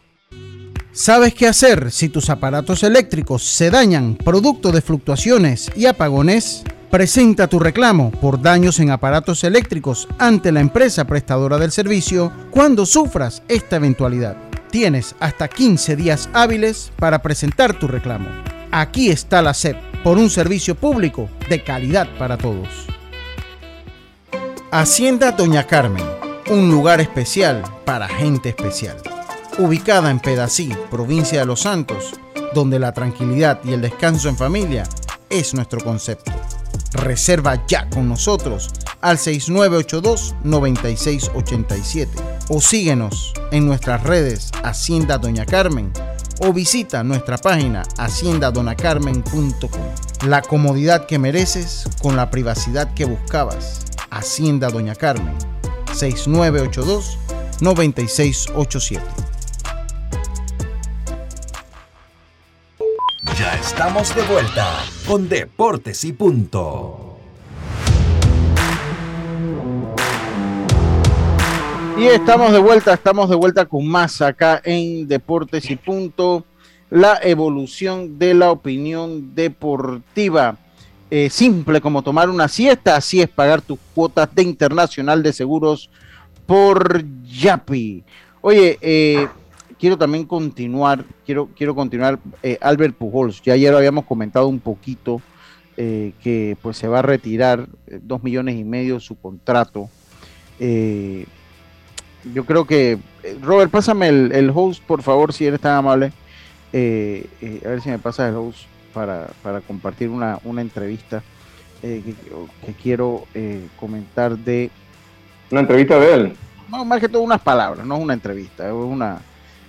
¿Sabes qué hacer si tus aparatos eléctricos se dañan producto de fluctuaciones y apagones? Presenta tu reclamo por daños en aparatos eléctricos ante la empresa prestadora del servicio cuando sufras esta eventualidad. Tienes hasta 15 días hábiles para presentar tu reclamo. Aquí está la SEP por un servicio público de calidad para todos. Hacienda Doña Carmen, un lugar especial para gente especial ubicada en Pedací, provincia de Los Santos, donde la tranquilidad y el descanso en familia es nuestro concepto. Reserva ya con nosotros al 6982-9687 o síguenos en nuestras redes Hacienda Doña Carmen o visita nuestra página haciendadonacarmen.com. La comodidad que mereces con la privacidad que buscabas. Hacienda Doña Carmen 6982 9687. Ya estamos de vuelta con Deportes y Punto. Y estamos de vuelta, estamos de vuelta con más acá en Deportes y Punto. La evolución de la opinión deportiva. Eh, simple como tomar una siesta, así es pagar tus cuotas de Internacional de Seguros por Yapi. Oye, eh, quiero también continuar, quiero, quiero continuar, eh, Albert Pujols, ya ayer habíamos comentado un poquito que pues se va a retirar dos millones y medio su contrato. Yo creo que, Robert, pásame el, host, por favor, si eres tan amable. a ver si me pasa el host para, compartir una, entrevista que, que, quiero comentar de... Una entrevista de él. No, más que todo unas palabras, no es una entrevista, es una,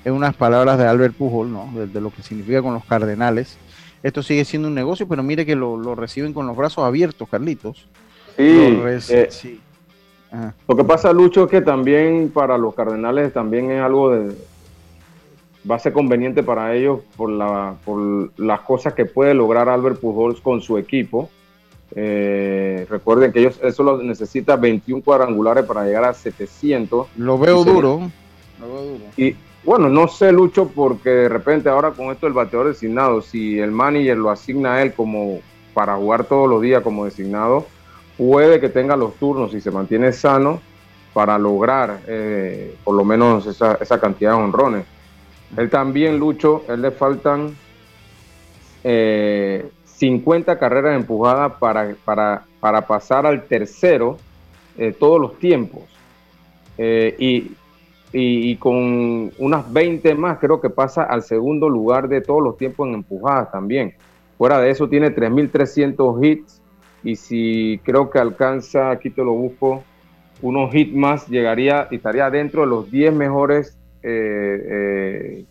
en unas palabras de Albert Pujol, ¿no? De, lo que significa con los Cardenales. Esto sigue siendo un negocio, pero mire que lo, reciben con los brazos abiertos, Carlitos. Sí. Eh, lo que pasa, Lucho, es que también para los Cardenales también es algo de va a ser conveniente para ellos por, la, por las cosas que puede lograr Albert Pujols con su equipo. Eh, recuerden que ellos eso lo necesita 21 cuadrangulares para llegar a 700. Lo veo duro. Lo veo duro. Y, bueno, no sé, Lucho, porque de repente ahora con esto del bateador designado, si el manager lo asigna a él como para jugar todos los días como designado, puede que tenga los turnos y se mantiene sano para lograr eh, por lo menos esa, cantidad de honrones. Él también, Lucho, él le faltan 50 eh, carreras empujadas para, para, para, pasar al tercero eh, todos los tiempos. y y, con unas 20 más creo que pasa al segundo lugar de todos los tiempos en empujadas también. Fuera de eso tiene 3.300 hits y si creo que alcanza, aquí te lo busco, unos hits más, llegaría y estaría dentro de los 10 mejores eh, eh,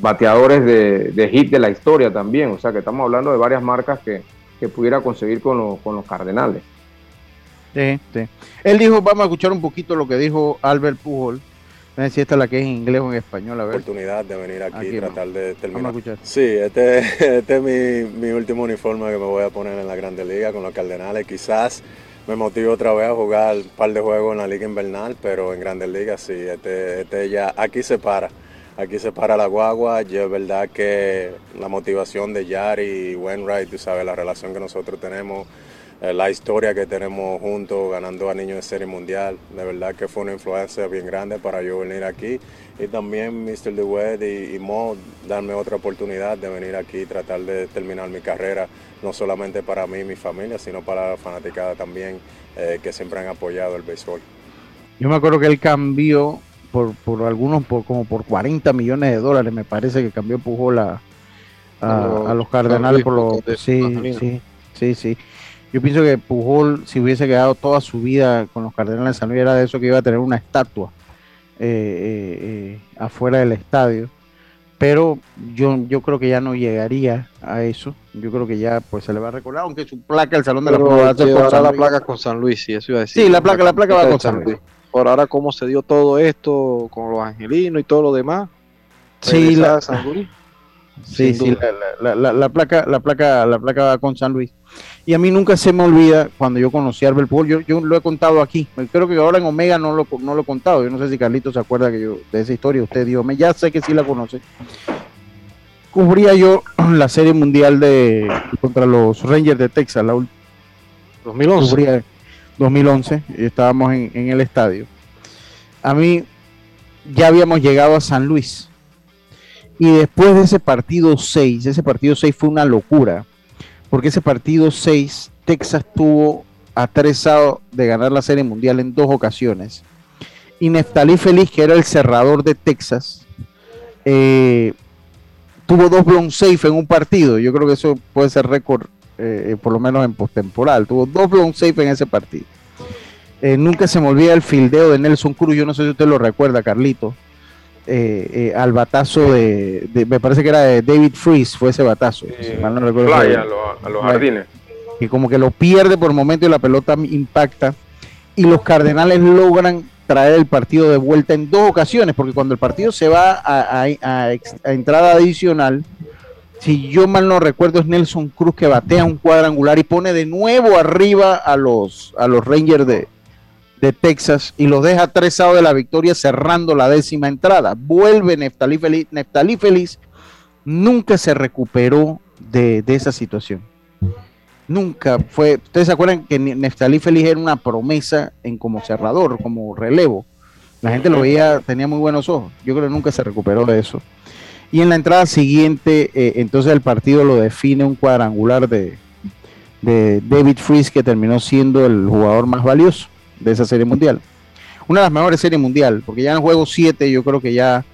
bateadores de, de, hit de la historia también. O sea que estamos hablando de varias marcas que, pudiera conseguir con, con los Cardenales. Sí, sí. Él dijo, vamos a escuchar un poquito lo que dijo Albert Pujol no sé si esta es la que es en inglés o en español, a ver. Oportunidad de venir aquí, y tratar de terminar. Sí, este, este es mi, mi, último uniforme que me voy a poner en la Grande Liga con los Cardenales. Quizás me motive otra vez a jugar un par de juegos en la Liga Invernal, pero en Grandes Ligas sí, este, este ya, aquí se para. Aquí se para la guagua. Yo es verdad que la motivación de Yari y Wainwright, tú sabes, la relación que nosotros tenemos la historia que tenemos juntos ganando a niños de serie mundial. De verdad que fue una influencia bien grande para yo venir aquí. Y también Mr. DeWitt y, y Mo darme otra oportunidad de venir aquí y tratar de terminar mi carrera, no solamente para mí y mi familia, sino para la fanaticada también, eh, que siempre han apoyado el béisbol. Yo me acuerdo que él cambió por, por algunos, por, como por 40 millones de dólares, me parece que cambió Pujol a, a, los Cardenales por los... Sí, sí, sí, sí. Yo pienso que Pujol, si hubiese quedado toda su vida con los Cardenales de San Luis, era de eso que iba a tener una estatua eh, eh, eh, afuera del estadio. Pero yo, yo creo que ya no llegaría a eso. Yo creo que ya pues se le va a recordar, aunque su placa, el Salón de la Fama la placa con San Luis, sí, eso iba a decir. Sí, la placa, la placa va con San Luis. Por ahora, cómo se dio todo esto con los angelinos y todo lo demás. Sí, la, Sí, sí, la, la, la, placa, la placa, la placa va con San Luis. Y a mí nunca se me olvida cuando yo conocí a Albert Pujol, yo, yo lo he contado aquí, creo que ahora en Omega no lo, no lo he contado, yo no sé si Carlito se acuerda que yo, de esa historia, usted dijo, me ya sé que sí la conoce. Cubría yo la serie mundial de contra los Rangers de Texas, la 2011. 2011, y estábamos en, en el estadio. A mí ya habíamos llegado a San Luis. Y después de ese partido 6, ese partido 6 fue una locura porque ese partido 6, Texas tuvo atresado de ganar la Serie Mundial en dos ocasiones. Y Neftalí Feliz, que era el cerrador de Texas, eh, tuvo dos blown safe en un partido. Yo creo que eso puede ser récord, eh, por lo menos en postemporal. Tuvo dos blown safe en ese partido. Eh, nunca se me olvida el fildeo de Nelson Cruz. Yo no sé si usted lo recuerda, Carlito. Eh, al batazo de, me parece que era de David Freeze, fue ese batazo. a, los jardines. Y como que lo pierde por momento y la pelota impacta. Y los Cardenales logran traer el partido de vuelta en dos ocasiones, porque cuando el partido se va a, entrada adicional, si yo mal no recuerdo, es Nelson Cruz que batea un cuadrangular y pone de nuevo arriba a los, a los Rangers de, de Texas y los deja tres de la victoria cerrando la décima entrada. Vuelve Neftalí Feliz. Neftalí Feliz nunca se recuperó de, esa situación. Nunca fue. Ustedes se acuerdan que Neftalí Feliz era una promesa en como cerrador, como relevo. La gente lo veía, tenía muy buenos ojos. Yo creo que nunca se recuperó de eso. Y en la entrada siguiente, eh, entonces el partido lo define un cuadrangular de, de David Freeze, que terminó siendo el jugador más valioso de esa serie mundial. Una de las mejores series mundial, porque ya en el juego 7 yo creo que ya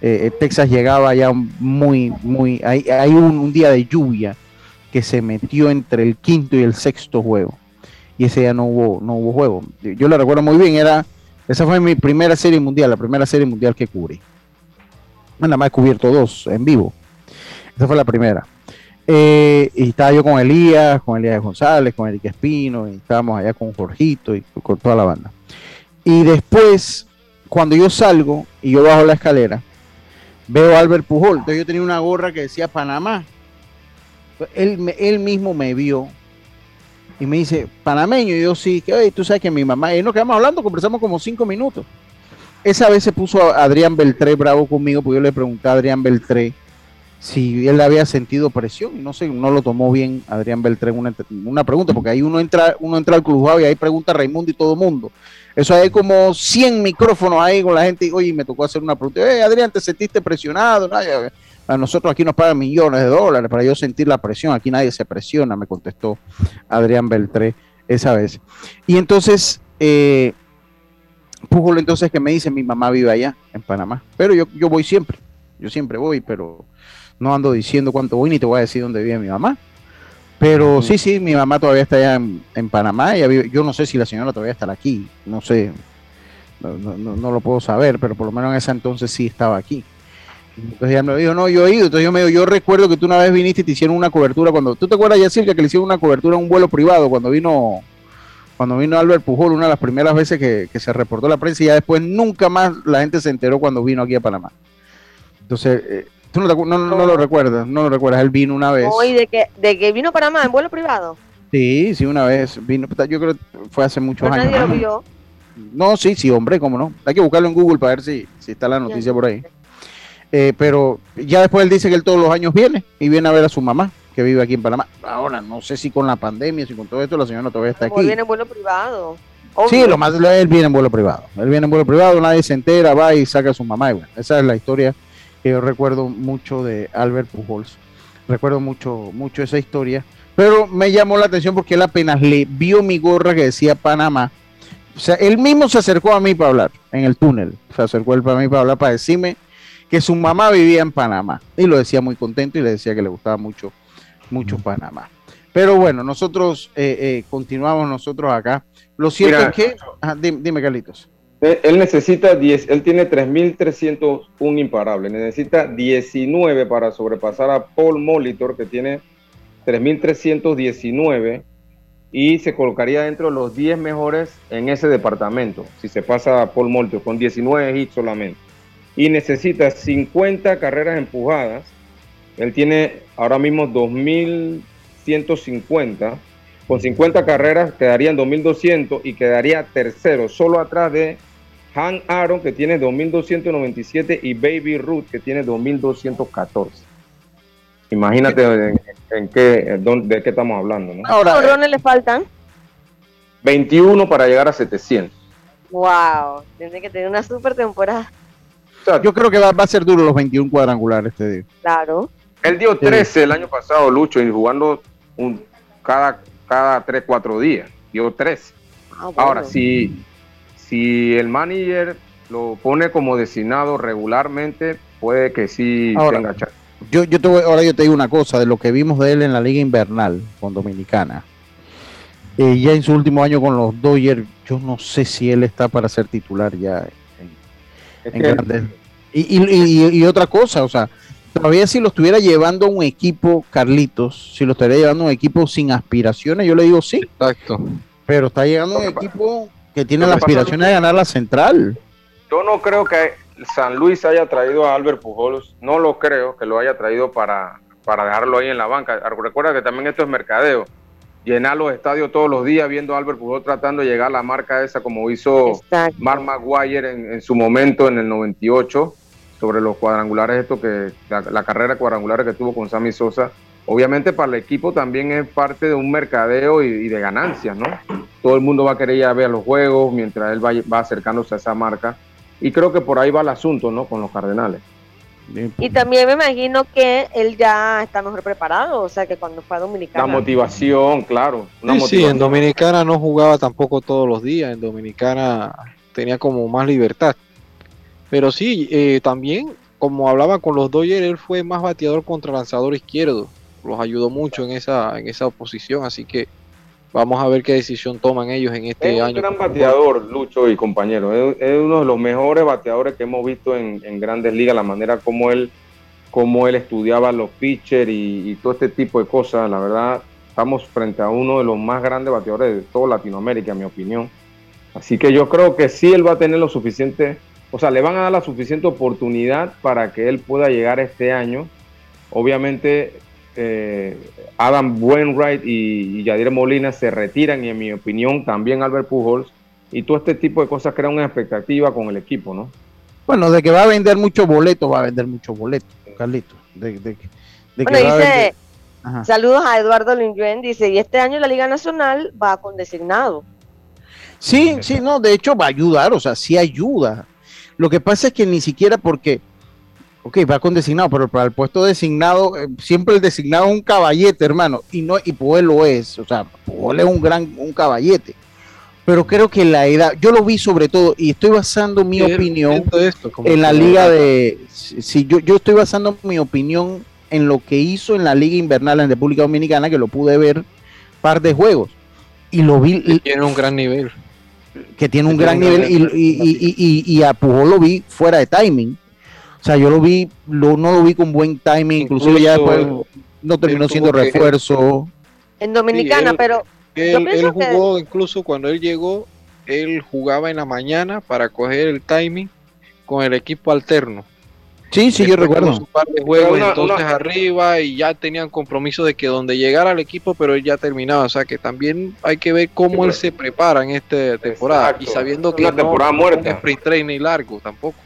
eh, Texas llegaba ya muy, muy... Hay, hay un, día de lluvia que se metió entre el quinto y el sexto juego. Y ese día no hubo, no hubo juego. Yo lo recuerdo muy bien, era... Esa fue mi primera serie mundial, la primera serie mundial que cubrí. Nada más he cubierto dos en vivo. Esa fue la primera. Eh, y estaba yo con Elías, con Elías González, con Eric Espino, y estábamos allá con Jorgito y con toda la banda. Y después, cuando yo salgo y yo bajo la escalera, veo a Albert Pujol. Entonces yo tenía una gorra que decía Panamá. Él, él mismo me vio y me dice, panameño, y yo sí, que tú sabes que mi mamá, y nos quedamos hablando, conversamos como cinco minutos. Esa vez se puso Adrián Beltré bravo conmigo, porque yo le pregunté a Adrián Beltré si él había sentido presión no sé, no lo tomó bien Adrián Beltrán una, una pregunta, porque ahí uno entra, uno entra al cruzado y ahí pregunta a Raimundo y todo mundo. Eso hay como 100 micrófonos ahí con la gente y oye, me tocó hacer una pregunta. Eh, Adrián, ¿te sentiste presionado? A nosotros aquí nos pagan millones de dólares para yo sentir la presión. Aquí nadie se presiona, me contestó Adrián Beltré esa vez. Y entonces, eh, Pujol entonces que me dice, mi mamá vive allá en Panamá, pero yo, yo voy siempre, yo siempre voy, pero no ando diciendo cuánto voy ni te voy a decir dónde vive mi mamá. Pero sí, sí, mi mamá todavía está allá en, Panamá. yo no sé si la señora todavía estará aquí. No sé. No, lo puedo saber, pero por lo menos en ese entonces sí estaba aquí. Entonces ella me dijo, no, yo he ido. Entonces yo me dijo, yo recuerdo que tú una vez viniste y te hicieron una cobertura cuando. ¿Tú te acuerdas, Yacirca, que le hicieron una cobertura en un vuelo privado cuando vino cuando vino Albert Pujol, una de las primeras veces que, que se reportó la prensa y ya después nunca más la gente se enteró cuando vino aquí a Panamá. Entonces, eh, Tú no, lo recuerdas, no lo recuerdas. Él vino una vez. Hoy de que, de que vino para más en vuelo privado. Sí, sí, una vez. Vino, yo creo que fue hace muchos años. Nadie lo vio. No, sí, sí, hombre, cómo no. Hay que buscarlo en Google para ver si, si está la noticia por ahí. Eh, pero ya después él dice que él todos los años viene y viene a ver a su mamá, que vive aquí en Panamá. Ahora, no sé si con la pandemia, si con todo esto, la señora todavía está aquí. Viene en vuelo privado. Sí, lo más él viene en vuelo privado. Él viene en vuelo privado, nadie se entera, va y saca a su mamá. Y bueno, esa es la historia que yo recuerdo mucho de Albert Pujols. Recuerdo mucho, mucho esa historia. Pero me llamó la atención porque él apenas le vio mi gorra que decía Panamá. O sea, él mismo se acercó a mí para hablar en el túnel. Se acercó él para mí para hablar, para decirme que su mamá vivía en Panamá. Y lo decía muy contento y le decía que le gustaba mucho, mucho Panamá. Pero bueno, nosotros eh, eh, continuamos nosotros acá. Lo cierto es que... dime, dime, Carlitos. Eh, él necesita 10, él tiene 3.301 imparables, necesita 19 para sobrepasar a Paul Molitor, que tiene 3.319, y se colocaría dentro de los 10 mejores en ese departamento, si se pasa a Paul Molitor, con 19 hits solamente. Y necesita 50 carreras empujadas Él tiene ahora mismo 2.150. Con 50 carreras quedaría en 2.200 y quedaría tercero, solo atrás de Han Aaron, que tiene 2.297, y Baby Ruth, que tiene 2.214. Imagínate en, qué, de qué estamos hablando. ¿no? Ahora, le faltan? 21 para llegar a 700. Wow, tiene que tener una super temporada. yo creo que va, a ser duro los 21 cuadrangulares este día. Claro. Él dio 13 el año pasado, Lucho, y jugando un, cada, cada 3, 4 días. Dio 13. Ah, Ahora, si, si el manager lo pone como designado regularmente, puede que sí tenga chance. Yo, yo te ahora yo te digo una cosa, de lo que vimos de él en la liga invernal con Dominicana. Eh, ya en su último año con los Dodgers, yo no sé si él está para ser titular ya en, y, y, otra cosa, o sea, todavía si lo estuviera llevando un equipo, Carlitos, si lo estaría llevando un equipo sin aspiraciones, yo le digo sí. Exacto. Pero está llegando un equipo que tiene las aspiraciones de ganar la central. Yo no creo que San Luis haya traído a Albert Pujols, no lo creo que lo haya traído para, para dejarlo ahí en la banca. Recuerda que también esto es mercadeo. Llenar los estadios todos los días viendo a Albert Pujols tratando de llegar a la marca esa como hizo Mark Maguire en, su momento en el 98 sobre los cuadrangulares, esto que la, carrera cuadrangular que tuvo con Sammy Sosa. Obviamente para el equipo también es parte de un mercadeo y, de ganancias, ¿no? Todo el mundo va a querer ir a ver los juegos mientras él va, va acercándose a esa marca y creo que por ahí va el asunto, ¿no? Con los Cardenales. Y también me imagino que él ya está mejor preparado, o sea que cuando fue a Dominicana. La motivación, claro. sí, en Dominicana no jugaba tampoco todos los días, en Dominicana tenía como más libertad. Pero sí, eh, también, como hablaba con los Dodgers, él fue más bateador contra lanzador izquierdo. Los ayudó mucho en esa, en esa oposición, así que Vamos a ver qué decisión toman ellos en este año. Es un gran bateador, Lucho y compañeros. Es, uno de los mejores bateadores que hemos visto en, grandes ligas, la manera como él, como él estudiaba los pitchers y, todo este tipo de cosas. La verdad, estamos frente a uno de los más grandes bateadores de toda Latinoamérica, en mi opinión. Así que yo creo que sí él va a tener lo suficiente, o sea, le van a dar la suficiente oportunidad para que él pueda llegar este año. Obviamente eh, Adam Wainwright y, y Yadier Molina se retiran y en mi opinión también Albert Pujols y todo este tipo de cosas crea una expectativa con el equipo, ¿no? Bueno, de que va a vender muchos boletos, va a vender muchos boletos, Carlitos. De, de, bueno, dice, saludos a Eduardo Linguen, dice, y este año la Liga Nacional va con designado. Sí, sí, no, de hecho va a ayudar, o sea, sí ayuda. Lo que pasa es que ni siquiera porque Ok, va con designado, pero para el puesto designado, eh, siempre el designado es un caballete, hermano, y no, y Puel lo es, o sea, Puel es un gran, un caballete. Pero creo que la edad, yo lo vi sobre todo, y estoy basando mi opinión en la liga de, si yo, yo estoy basando mi opinión en lo que hizo en la liga invernal en República Dominicana, que lo pude ver par de juegos, y lo vi. Tiene un gran nivel. Que tiene un gran nivel, y, y, y, y a Pujol lo vi fuera de timing o sea, yo lo vi, no lo vi con buen timing, incluso ya después no terminó siendo refuerzo. En Dominicana, pero él, jugó incluso cuando él llegó, él jugaba en la mañana para coger el timing con el equipo alterno. Sí, sí, yo recuerdo. Un par de juegos entonces arriba y ya tenían compromiso de que donde llegara el equipo, pero él ya terminaba. O sea que también hay que ver cómo él se prepara en esta temporada y sabiendo que una temporada no, muerta. es sprint training largo tampoco.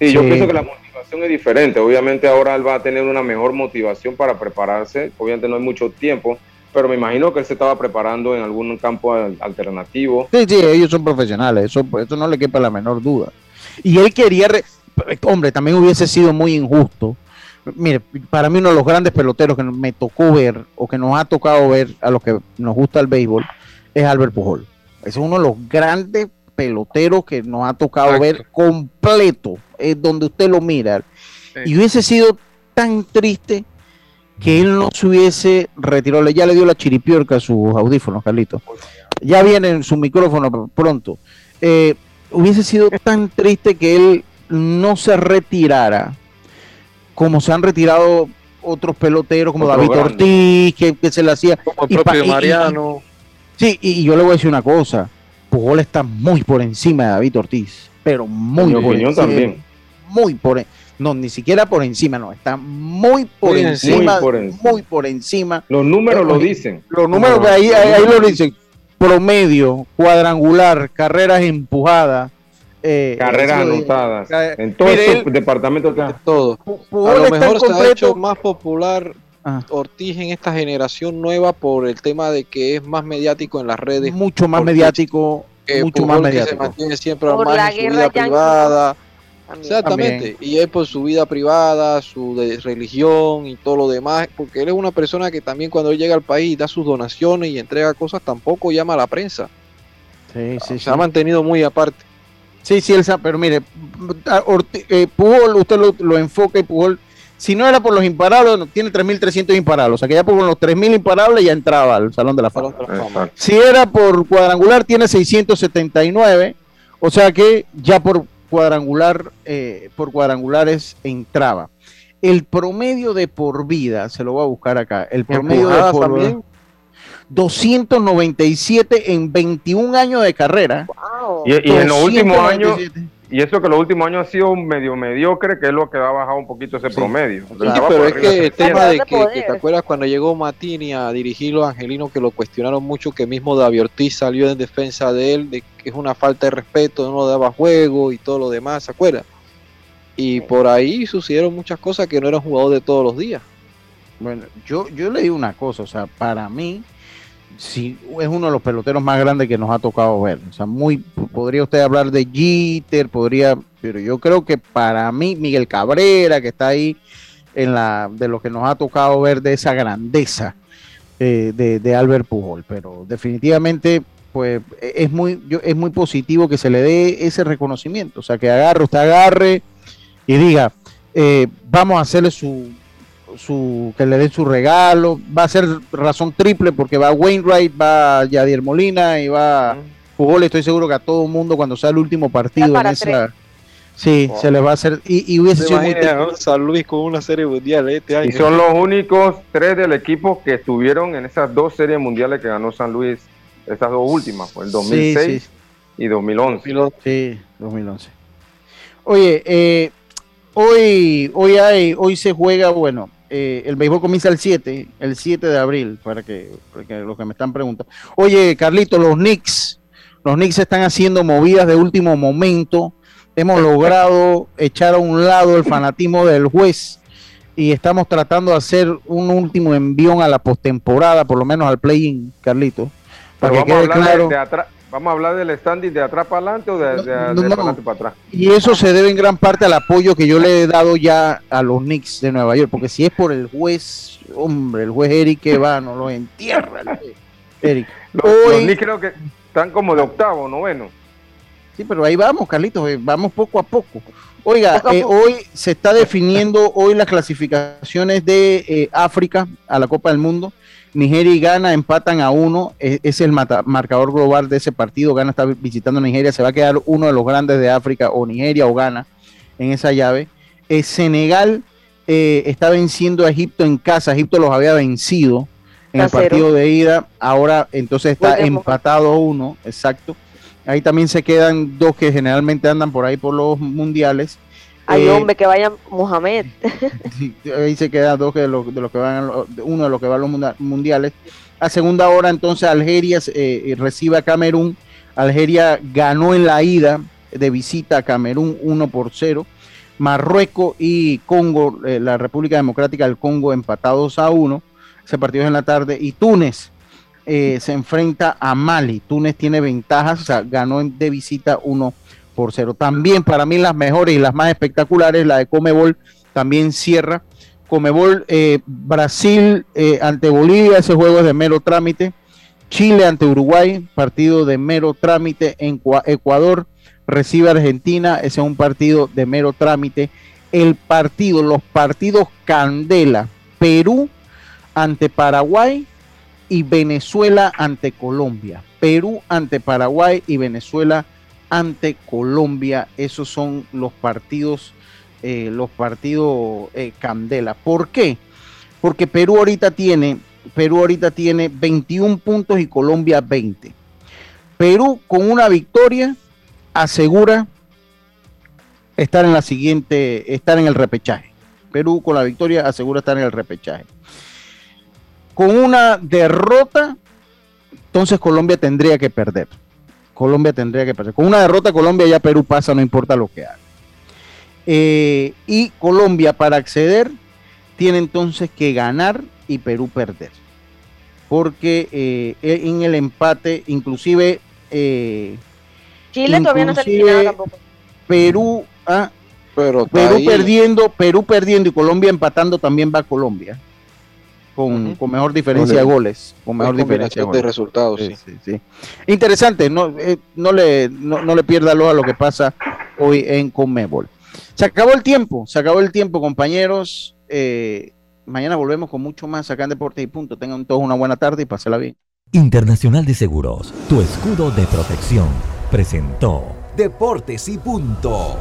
Sí, yo pienso que la motivación es diferente. Obviamente ahora él va a tener una mejor motivación para prepararse. Obviamente no hay mucho tiempo, pero me imagino que él se estaba preparando en algún campo alternativo. Sí, sí, ellos son profesionales, eso, eso no le quepa la menor duda. Y él quería, hombre, también hubiese sido muy injusto. Mire, para mí uno de los grandes peloteros que me tocó ver o que nos ha tocado ver a los que nos gusta el béisbol es Albert Pujol. Es uno de los grandes pelotero que nos ha tocado ver completo, es donde usted lo mira. Y hubiese sido tan triste que él no se hubiese retirado, ya le dio la chiripiorca a sus audífonos, Carlito. Ya viene en su micrófono pronto. Eh, hubiese sido tan triste que él no se retirara como se han retirado otros peloteros como David Ortiz, que, se le hacía. Como el propio Mariano. sí, y yo le voy a decir una cosa. Pujol está muy por encima de David Ortiz, pero muy por encima. también. Muy por e-, No, ni siquiera por encima, no, está muy por encima, muy por encima. Los números lo dicen. Los números ahí, ahí, lo dicen. Promedio, cuadrangular, carreras empujadas. Eh, carreras anotadas. en todo el departamento todo. A lo mejor se ha hecho más popular ah. Ortiz en esta generación nueva por el tema de que es más mediático en las redes. Mucho más mediático. mucho más mediático. Se mantiene siempre más en su vida privada. Exactamente, y es por su vida privada, su de religión y todo lo demás, porque él es una persona que también cuando llega al país da sus donaciones y entrega cosas, tampoco llama a la prensa. Sí, sí, se ha mantenido muy aparte. Sí, sí, Elsa, pero mire, eh, Pujol, usted lo, enfoca y Pujol, si no era por los imparables, tiene 3.300 imparables, o sea que ya por los 3.000 imparables ya entraba al Salón de la Fama. Si era por cuadrangular, tiene 679, o sea que ya por cuadrangular, eh, por cuadrangulares entraba. El promedio de por vida, se lo voy a buscar acá, el promedio de por vida, 297 en 21 años de carrera. Y, en los últimos años, y eso que los últimos años ha sido medio mediocre, que es lo que ha bajado un poquito ese promedio. pero es que el tema de que, te acuerdas cuando llegó Matini a dirigir los angelinos, que lo cuestionaron mucho, que mismo David Ortiz salió en defensa de él, de que es una falta de respeto, no daba juego y todo lo demás, ¿se acuerda? Y por ahí sucedieron muchas cosas que no eran jugador de todos los días. Bueno, yo, yo le digo una cosa, o sea, para mí, sí, es uno de los peloteros más grandes que nos ha tocado ver. O sea, muy, podría usted hablar de Jeter, podría, pero yo creo que para mí, Miguel Cabrera, que está ahí en la, de lo que nos ha tocado ver de esa grandeza eh, de, Albert Pujol, pero definitivamente, pues, es muy, yo, es muy positivo que se le dé ese reconocimiento. O sea, que agarre, usted agarre y diga, eh, vamos a hacerle su, su, que le den su regalo. Va a ser razón triple porque va Wainwright, va Yadier Molina y va Pujol. Estoy seguro que a todo el mundo cuando sea el último partido en esa... Sí, se le va a hacer. Y, hubiese sido San Luis con una serie mundial este año. Y son los únicos tres del equipo que estuvieron en esas dos series mundiales que ganó San Luis, estas dos últimas, pues el 2006 y 2011. Sí, 2011. Oye, eh, hoy, hoy, hay, hoy se juega, bueno, eh, el béisbol comienza el 7, el 7 de abril, para que, los que me están preguntando. Oye, Carlito, los Knicks, los Knicks están haciendo movidas de último momento. Hemos logrado echar a un lado el fanatismo del juez y estamos tratando de hacer un último envión a la postemporada, por lo menos al play-in, Carlito. Para que quede claro. Vamos a hablar del standing de atrás para adelante o de, adelante para atrás. Y eso se debe en gran parte al apoyo que yo le he dado ya a los Knicks de Nueva York, porque si es por el juez, hombre, el juez Eric que va, no lo entierra. Eric. Los, Knicks creo que están como de octavo, noveno. Sí, pero ahí vamos, Carlitos, eh, vamos poco a poco. Oiga, eh, hoy se está definiendo hoy las clasificaciones de eh, África a la Copa del Mundo. Nigeria y Ghana empatan a uno, e, es, el marcador global de ese partido. Ghana está visitando a Nigeria, se va a quedar uno de los grandes de África, o Nigeria o Ghana, en esa llave. Eh, Senegal eh, está venciendo a Egipto en casa, Egipto los había vencido en el partido de ida, ahora entonces está empatado uno, exacto. Ahí también se quedan dos que generalmente andan por ahí por los mundiales. Hay eh, hombre que vaya Mohamed. ahí se queda dos de los, de los que van, uno de los que va a los mundiales. A segunda hora, entonces, Algeria eh, recibe a Camerún. Algeria ganó en la ida de visita a Camerún 1 por 0. Marruecos y Congo, eh, la República Democrática del Congo, empatados a 1. Ese partido es en la tarde. Y Túnez se enfrenta a Mali. Túnez tiene ventajas, o sea, ganó de visita 1 por cero. También para mí las mejores y las más espectaculares, la de Comebol también cierra. Comebol eh, Brasil eh, ante Bolivia, ese juego es de mero trámite. Chile ante Uruguay, partido de mero trámite. En Ecuador recibe Argentina, ese es un partido de mero trámite. El partido, los partidos Candela, Perú ante Paraguay y Venezuela ante Colombia. Perú ante Paraguay y Venezuela ante Colombia. Esos son los partidos, eh, los partidos eh, Candela. ¿Por qué? Porque Perú ahorita tiene, Perú ahorita tiene 21 puntos y Colombia 20. Perú con una victoria asegura estar en la siguiente, estar en el repechaje. Perú con la victoria asegura estar en el repechaje. Con una derrota, entonces Colombia tendría que perder. Colombia tendría que perder. Con una derrota, Colombia ya Perú pasa, no importa lo que haga. Eh, y Colombia para acceder tiene entonces que ganar y Perú perder. Porque eh, en el empate, inclusive... Eh, Chile todavía no se eliminado tampoco. Perú, ah, Perú perdiendo, Perú perdiendo y Colombia empatando también va Colombia. Con, mejor diferencia de goles. Con mejor diferencia de, resultados. Interesante, no, eh, no, le, no, le pierda lo a lo que pasa hoy en Conmebol. Se acabó el tiempo, se acabó el tiempo, compañeros. Eh, mañana volvemos con mucho más acá en Deportes y Punto. Tengan todos una buena tarde y pásela bien. Internacional de Seguros, tu escudo de protección, presentó Deportes y Punto.